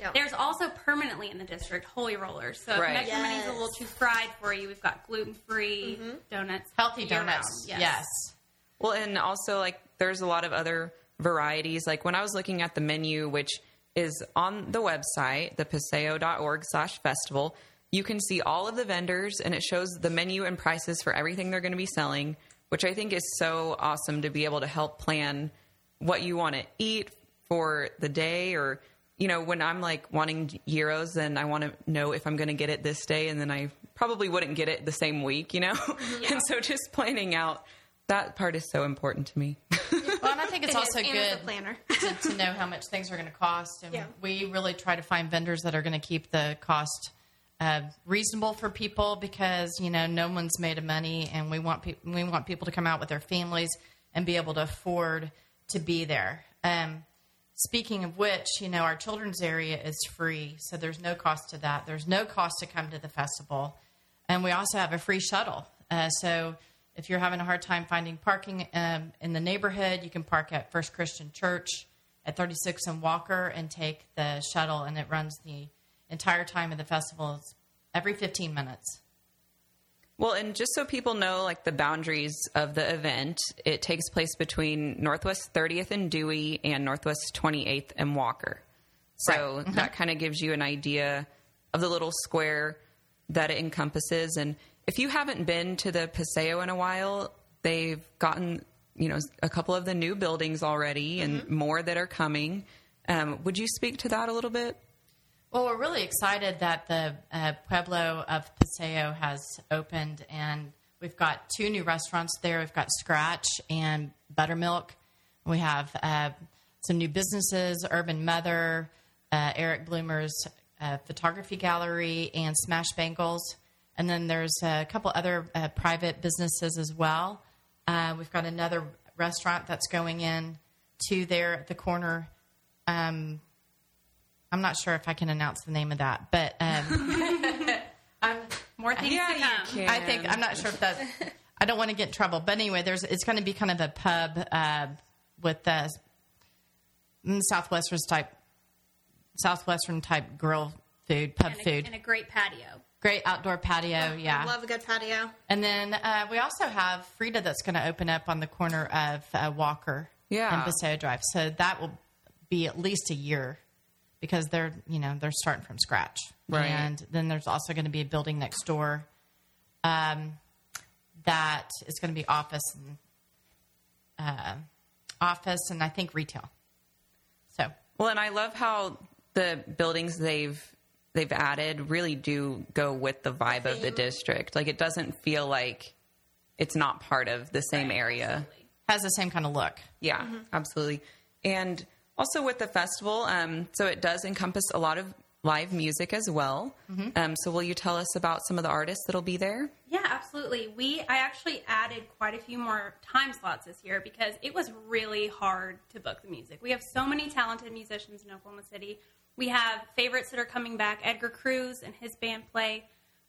Yep. There's also permanently in the district Holey Rollers. So if Right. Metro Minis Yes. a little too fried for you, we've got gluten free donuts, Healthy donuts. round. Yes. Well, and also like there's a lot of other varieties. Like when I was looking at the menu, which is on the website, thepaseo.org slash festival, you can see all of the vendors and it shows the menu and prices for everything they're going to be selling, which I think is so awesome to be able to help plan what you want to eat for the day or you know when i'm like wanting gyros and i want to know if i'm going to get it this day and then i probably wouldn't get it the same week you know and so just planning out that part is so important to me Well, and I think it's It also is. Anna's a good planner. to, to know how much things are going to cost. And Yeah. we really try to find vendors that are going to keep the cost uh, reasonable for people because you know no one's made of money, and we want pe- we want people to come out with their families and be able to afford to be there. Um, speaking of which, you know our children's area is free, so there's no cost to that. There's no cost to come to the festival, and we also have a free shuttle. Uh, so if you're having a hard time finding parking um, in the neighborhood, you can park at First Christian Church at 36 and Walker and take the shuttle, and it runs the entire time of the festival. It's every 15 minutes. Well, and just so people know, like the boundaries of the event, it takes place between Northwest 30th and Dewey and Northwest 28th and Walker. So that kind of gives you an idea of the little square that it encompasses. And if you haven't been to the Paseo in a while, they've gotten you know a couple of the new buildings already and more that are coming. Um, would you speak to that a little bit? Well, we're really excited that the uh, Pueblo of Paseo has opened, and we've got two new restaurants there. We've got Scratch and Buttermilk. We have uh, some new businesses: Urban Mother, uh, Eric Bloomer's uh, photography gallery, and Smash Bangles. And then there's a couple other uh, private businesses as well. Uh, we've got another restaurant that's going in to there at the corner. Um, I'm not sure if I can announce the name of that, but um, I'm, More things Yeah, to you come. can. I think I'm not sure if that. I don't want to get in trouble, but anyway, there's it's going to be kind of a pub uh, with the mm, southwestern type, southwestern type grill food, pub And a, food, and a great patio. Great outdoor patio, yeah. I Love a good patio. And then uh, we also have Frida that's going to open up on the corner of uh, Walker Yeah. and Paseo Drive. So that will be at least a year because they're you know they're starting from scratch. Right. And then there's also going to be a building next door um, that is going to be office and uh, office and I think retail. So Well, and I love how the buildings they've they've added really do go with the vibe of the district. Like it doesn't feel like it's not part of the same area. has the same kind of look. Yeah, absolutely. And also with the festival, um, so it does encompass a lot of live music as well. Um, so will you tell us about some of the artists that'll be there? Yeah, absolutely. We I actually added quite a few more time slots this year because it was really hard to book the music. We have so many talented musicians in Oklahoma City. We have favorites that are coming back. Edgar Cruz and his band play,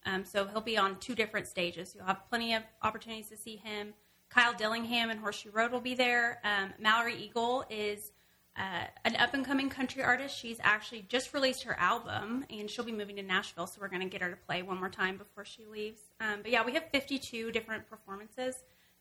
um, so he'll be on two different stages. You'll have plenty of opportunities to see him. Kyle Dillingham and Horseshoe Road will be there. Um, Mallory Eagle is uh, an up and coming country artist. She's actually just released her album, and she'll be moving to Nashville, so we're going to get her to play one more time before she leaves. Um, but yeah, we have 52 different performances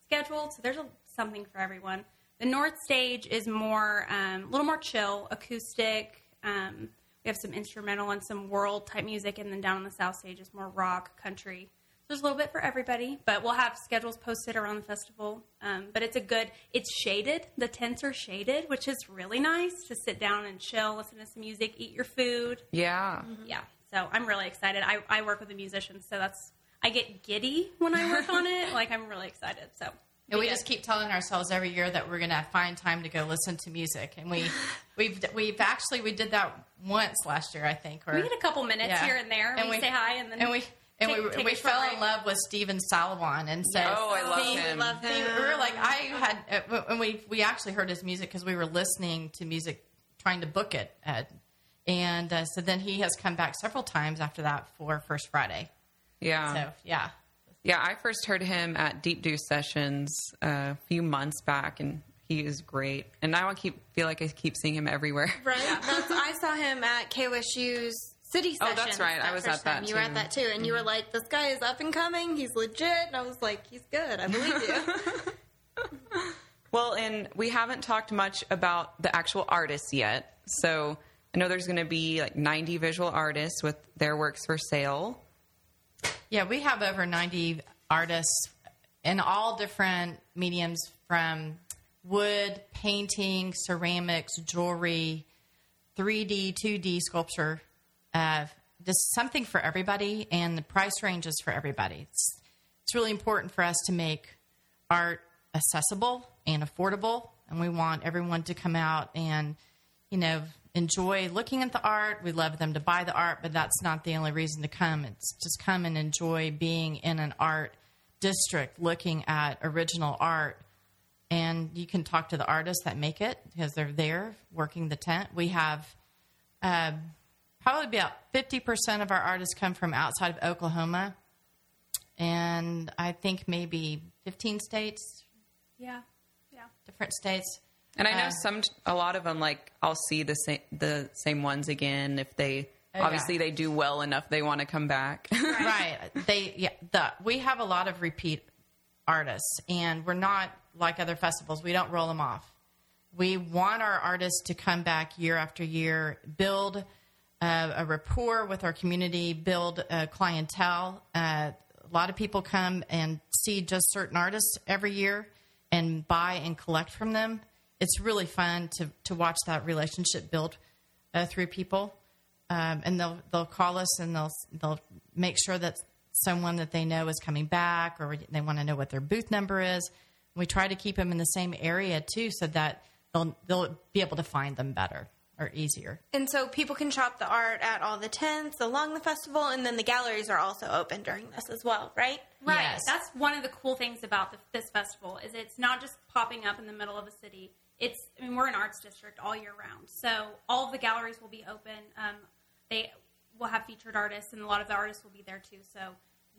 scheduled, so there's a, something for everyone. The North Stage is more, um, a little more chill, acoustic. Um, we have some instrumental and some world type music, and then down on the South Stage is more rock, country. There's a little bit for everybody, but we'll have schedules posted around the festival. Um, but it's a good, it's shaded. The tents are shaded, which is really nice to sit down and chill, listen to some music, eat your food. Yeah. Yeah. So I'm really excited. I, I work with a musician, so that's, I get giddy when I work on it. Like, I'm really excited. So. And we Yeah. just keep telling ourselves every year that we're going to find time to go listen to music, and we we've we've actually we did that once last year, I think. Or We get a couple minutes Yeah. here and there. And we, we- say hi, and then and we and take- we take a we fell break. in love with Steven Salewon, and so Oh, I love he- him. Love him. we were like, I had and we we actually heard his music because we were listening to music, trying to book it, uh, and uh, so then he has come back several times after that for First Friday. Yeah. So yeah, Yeah, I first heard him at Deep Deuce Sessions uh, a few months back, and he is great. And now I keep feel like I keep seeing him everywhere. Right. That's, I saw him at KOSU's city session. Oh, that's right. I was at that time. You were. Mm-hmm. at that too, and you were like, "This guy is up and coming. He's legit." And I was like, "He's good. I believe you." Well, and we haven't talked much about the actual artists yet. So I know there's going to be like 90 visual artists with their works for sale. Yeah, we have over 90 artists in all different mediums from wood, painting, ceramics, jewelry, 3D, 2D sculpture. Uh, just something for everybody, and the price range is for everybody. It's, it's really important for us to make art accessible and affordable, and we want everyone to come out and, you know, enjoy looking at the art. We love them to buy the art, but that's not the only reason to come. It's just come and enjoy being in an art district looking at original art. And you can talk to the artists that make it because they're there working the tent. We have um, probably about 50% of our artists come from outside of Oklahoma. And I think maybe 15 states, yeah, yeah. different states. And I know Uh, some, a lot of them, like I'll see the same, the same ones again if they, Oh, obviously yeah. they do well enough, they want to come back. right. They yeah. The we have a lot of repeat artists, and we're not like other festivals. We don't roll them off. We want our artists to come back year after year, build uh, a rapport with our community, build a clientele. Uh, a lot of people come and see just certain artists every year and buy and collect from them. It's really fun to to watch that relationship build uh, through people um, and they'll they'll call us and they'll they'll make sure that someone that they know is coming back or they want to know what their booth number is. We try to keep them in the same area too, so that they'll they'll be able to find them better or easier. and so people can shop the art at all the tents along the festival, and then the galleries are also open during this as well, right? Right. Yes. That's one of the cool things about the, this festival is it's not just popping up in the middle of a city. It's I mean we're an arts district all year round, so all of the galleries will be open. Um, they will have featured artists, and a lot of the artists will be there too. So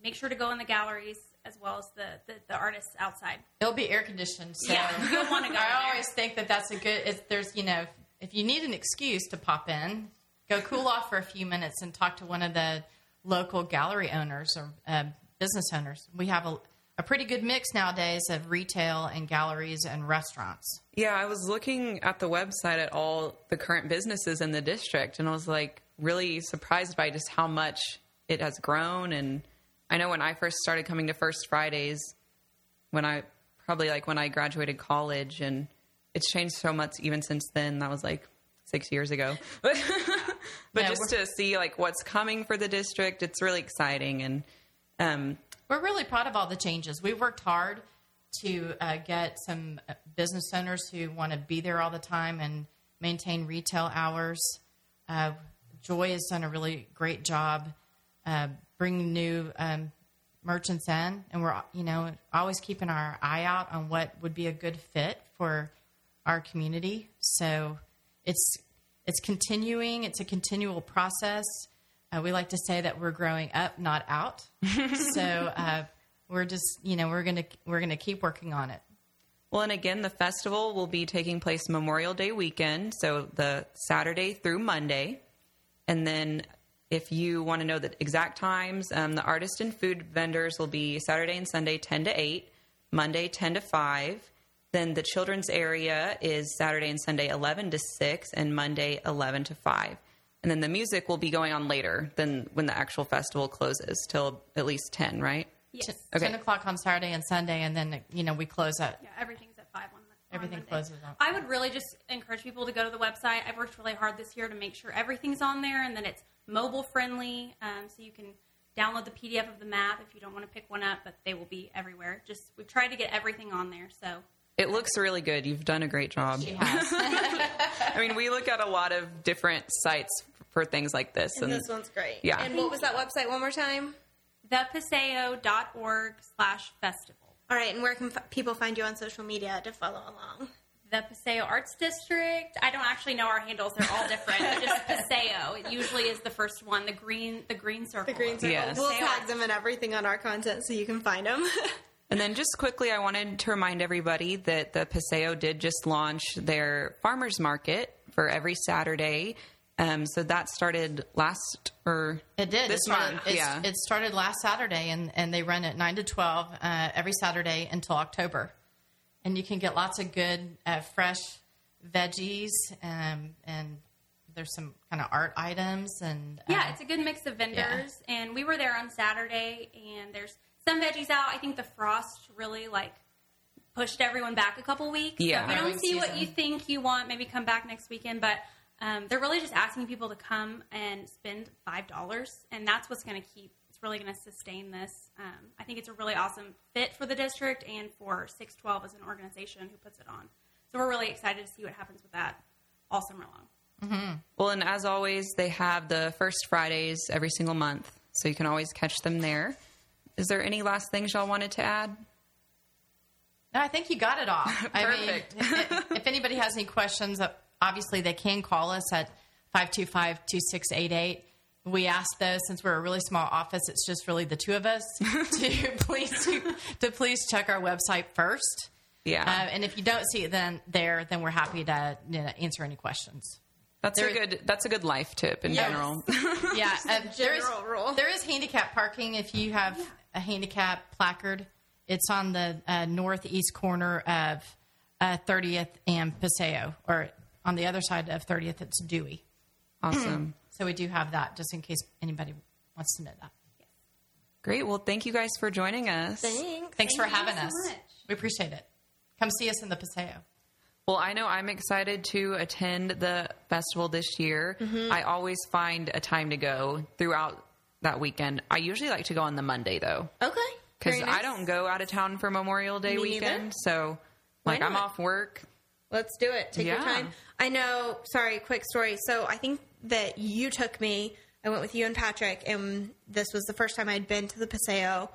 make sure to go in the galleries as well as the the, the artists outside. It'll be air conditioned, so Yeah, you'll wanna go I there. always think that that's a good. If there's you know if you need an excuse to pop in, go cool off for a few minutes and talk to one of the local gallery owners or uh, business owners. We have a, a pretty good mix nowadays of retail and galleries and restaurants. Yeah, I was looking at the website at all the current businesses in the district, and I was like really surprised by just how much it has grown. And I know when I first started coming to First Fridays, when I probably like when I graduated college, and it's changed so much even since then. That was like six years ago, but but Yeah, just to see like what's coming for the district, it's really exciting. And um, We're really proud of all the changes. We worked hard to uh, get some uh, business owners who want to be there all the time and maintain retail hours. Uh, Joy has done a really great job uh, bringing new um, merchants in, and we're you know always keeping our eye out on what would be a good fit for our community. So it's it's continuing. It's a continual process. Uh, we like to say that we're growing up, not out. so uh, we're just you know we're gonna we're gonna keep working on it. Well, and again, the festival will be taking place Memorial Day weekend, so the Saturday through Monday. And then, if you want to know the exact times, um, the artist and food vendors will be Saturday and Sunday 10 to 8, Monday 10 to 5. Then the children's area is Saturday and Sunday 11 to 6, and Monday 11 to 5. And then the music will be going on later than when the actual festival closes, till at least 10, right? Yes. Okay. Ten o'clock on Saturday and Sunday, and then you know we close at Yeah, everything's at five on on Everything Monday. closes on- I would really just encourage people to go to the website. I've worked really hard this year to make sure everything's on there and that it's mobile friendly, um, so you can download the PDF of the map if you don't want to pick one up. But they will be everywhere. Just we've tried to get everything on there. So It looks really good. You've done a great job. She has. I mean, we look at a lot of different sites for things like this, And and this one's great. Yeah. And what was that website one more time? thepaseo.org slash festival. All right. And where can f- people find you on social media to follow along? The Paseo Arts District. I don't actually know our handles; they're all different. Just Paseo. It usually is the first one. The green, the green circle. The green circle. Yes. We'll Paseo tag them and everything on our content so you can find them. And then just quickly, I wanted to remind everybody that the Paseo did just launch their farmers market for every Saturday. Um, so that started last or It did. this it started, month. it's- yeah, It started last Saturday, and, and they run it 9 to 12 uh, every Saturday until October. And you can get lots of good, uh, fresh veggies, um, and there's some kind of art items. and uh, Yeah, it's a good mix of vendors. And we were there on Saturday, and there's some veggies out. I think the frost really like pushed everyone back a couple weeks. So Yeah. if you don't Growing see what you think you want, maybe come back next weekend. But um, they're really just asking people to come and spend five dollars, and that's what's going to keep. It's really going to sustain this. Um, I think it's a really awesome fit for the district and for 612 as an organization who puts it on. So we're really excited to see what happens with that all summer long. well, and as always, they have the first Fridays every single month, so you can always catch them there. Is there any last things y'all wanted to add? No, I think you got it all. I mean, Perfect. if, if anybody has any questions, uh, obviously they can call us at 525 2688. We ask those since we're a really small office, it's just really the two of us to please to please check our website first. Yeah. Uh, and if you don't see it then there, then we're happy to you know, answer any questions. That's a there- good. That's a good life tip in Yes. general. Yeah, uh, there is rule. there is handicap parking if you have a handicap placard. It's on the uh, northeast corner of uh, 30th and Paseo, or on the other side of 30th, it's Dewey. awesome. So we do have that, just in case anybody wants to know that. Great. Well, thank you guys for joining us. Thanks. Thanks for having us. much. We appreciate it. Come see us in the Paseo. Well, I know I'm excited to attend the festival this year. Mm-hmm. I always find a time to go throughout that weekend. I usually like to go on the Monday though, Okay. because nice. I don't go out of town for Memorial Day Me neither. weekend. So, like, I'm off work. Let's do it. Take your time. I know. Sorry, quick story. So I think that you took me. I went with you and Patrick, and this was the first time I'd been to the Paseo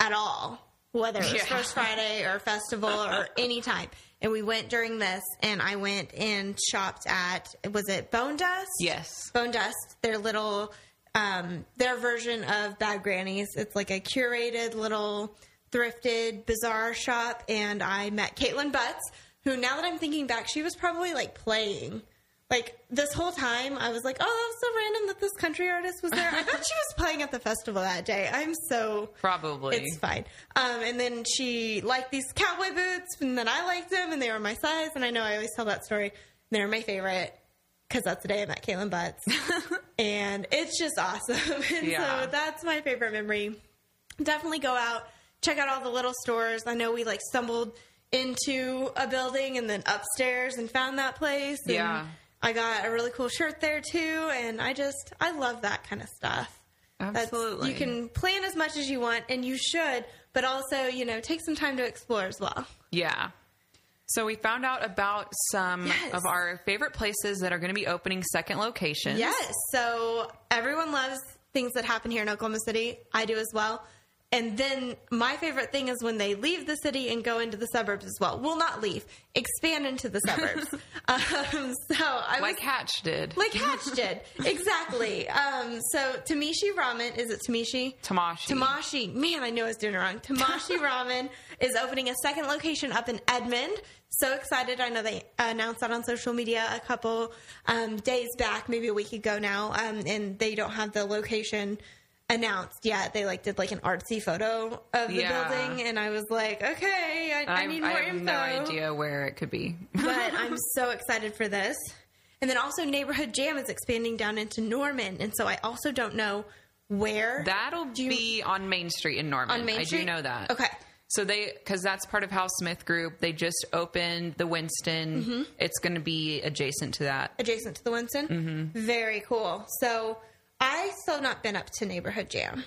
at all, whether it was Yeah. First Friday or festival or any time. And we went during this, and I went and shopped at was it Bone Dust? Yes. Bone Dust, their little, um, their version of Bad Granny's. It's like a curated little thrifted bazaar shop, and I met Kaitlin Butts, who now that I'm thinking back, she was probably like playing. Like this whole time, I was like, "Oh, that was so random that this country artist was there." I thought she was playing at the festival that day. I'm so Probably. it's fine. Um, and then she liked these cowboy boots, and then I liked them, and they were my size. And I know I always tell that story. They're my favorite because that's the day I met Kaitlin Butts, and it's just awesome. and Yeah. so that's my favorite memory. Definitely go out, check out all the little stores. I know we like stumbled into a building and then upstairs and found that place. and Yeah. I got a really cool shirt there too, and I just I love that kind of stuff. That's- Absolutely. you can plan as much as you want, and you should, but also, you know, take some time to explore as well. Yeah. So we found out about some Yes. of our favorite places that are going to be opening second locations. Yes. So everyone loves things that happen here in Oklahoma City. I do as well. And then my favorite thing is when they leave the city and go into the suburbs as well. Well, not leave, expand into the suburbs. um, so I like was, Hatch did. like Hatch did exactly. Um, so Tamishi Ramen is it Tamishi? Tamashii. Tamashii. Man, I knew I was doing it wrong. Tamashii Ramen is opening a second location up in Edmond. So excited. I know they announced that on social media a couple um, days back, maybe a week ago now. Um, and they don't have the location announced yet. They like did like an artsy photo of the Yeah. building. And I was like, okay, I, I I, need I have info. no idea where it could be. but I'm so excited for this. And then also Neighborhood Jam is expanding down into Norman. And so I also don't know where. That'll Do be on Main Street in Norman. On Main I Street? do know that. Okay. So they, because that's part of House Smith Group, they just opened the Winston. Mm-hmm. It's going to be adjacent to that. adjacent to the Winston. Mm-hmm. Very cool. So I still not been up to Neighborhood Jam.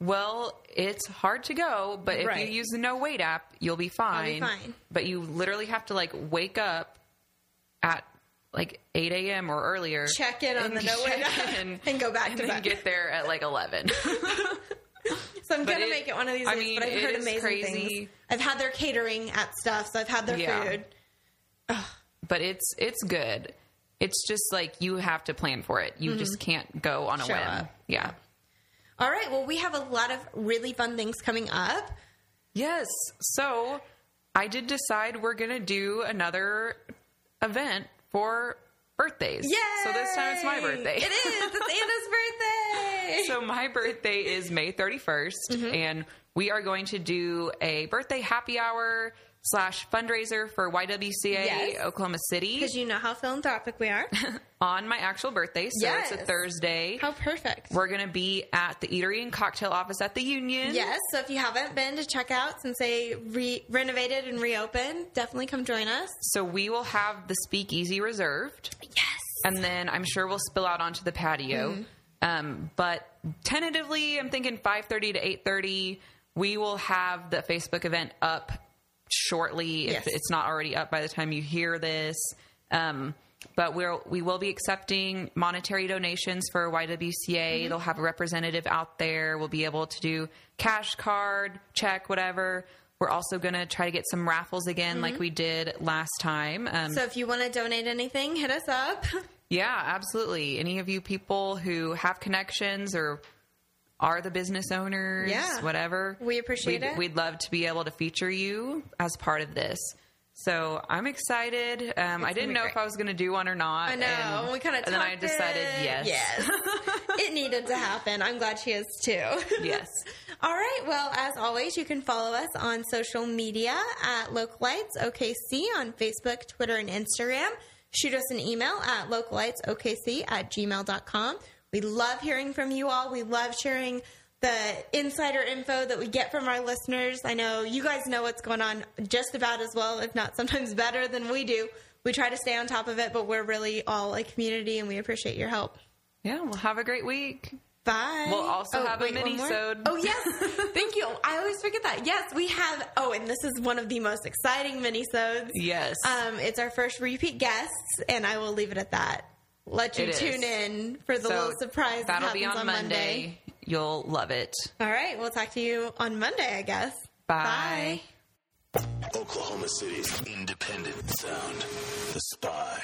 Well, it's hard to go, but if Right. you use the No Wait app, you'll be fine. fine. But you literally have to like wake up at like 8 a.m. or earlier. Check in on the No Wait app in, and go back and to then back. get there at like 11. So I'm But gonna it- make it one of these I days. mean, but I've heard amazing crazy. things. I've had their catering at stuff, so I've had their Yeah. food. but it's it's good. It's just like you have to plan for it. You just can't go on a Mm-hmm. Show whim. up. Yeah. All right. Well, we have a lot of really fun things coming up. Yes. So I did decide we're going to do another event for birthdays. Yeah. So this time it's my birthday. It is. It's Anna's birthday. so my birthday is May 31st, Mm-hmm. and we are going to do a birthday happy hour slash fundraiser for YWCA Yes. Oklahoma City Because you know how philanthropic we are. on my actual birthday. So it's a Thursday. how perfect. We're going to be at the Eatery and Cocktail office at the Union. Yes. So if you haven't been to check out since they re- renovated and reopened, definitely come join us. So we will have the speakeasy reserved. Yes. and then I'm sure we'll spill out onto the patio. Mm-hmm. Um, but tentatively, I'm thinking 5:30 to 8:30. We will have the Facebook event up shortly Yes. if it's not already up by the time you hear this. Um, but we'll we will be accepting monetary donations for YWCA. Mm-hmm. They'll have a representative out there. We'll be able to do cash card, check, whatever. We're also going to try to get some raffles again, like we did last time. Um, Mm-hmm. So if you want to donate anything, hit us up. yeah, absolutely. Any of you people who have connections or are the business owners, Yeah. whatever, We appreciate we'd, it. We'd love to be able to feature you as part of this. So I'm excited. Um, I didn't know great. if I was going to do one or not. I know. and, we kind of and then I decided yes. Yes. it needed to happen. I'm glad she is too. Yes. All right. Well, as always, you can follow us on social media at Localites OKC on Facebook, Twitter, and Instagram. Shoot us an email at localitesokc at gmail.com. We love hearing from you all. We love sharing the insider info that we get from our listeners. I know you guys know what's going on just about as well, if not sometimes better than we do. We try to stay on top of it, but we're really all a community and we appreciate your help. Yeah, well, have a great week. Bye. We'll also have a one mini-sode. Oh yes, thank you. I always forget that. Yes, we have. Oh, and this is one of the most exciting mini-sodes. Yes. Um, it's our first repeat guests, and I will leave it at that. Let you It is. tune in for the So little surprise. that That'll be happens on Monday. You'll love it. All right, we'll talk to you on Monday, I guess. Bye. Oklahoma City's independent sound. The Spy.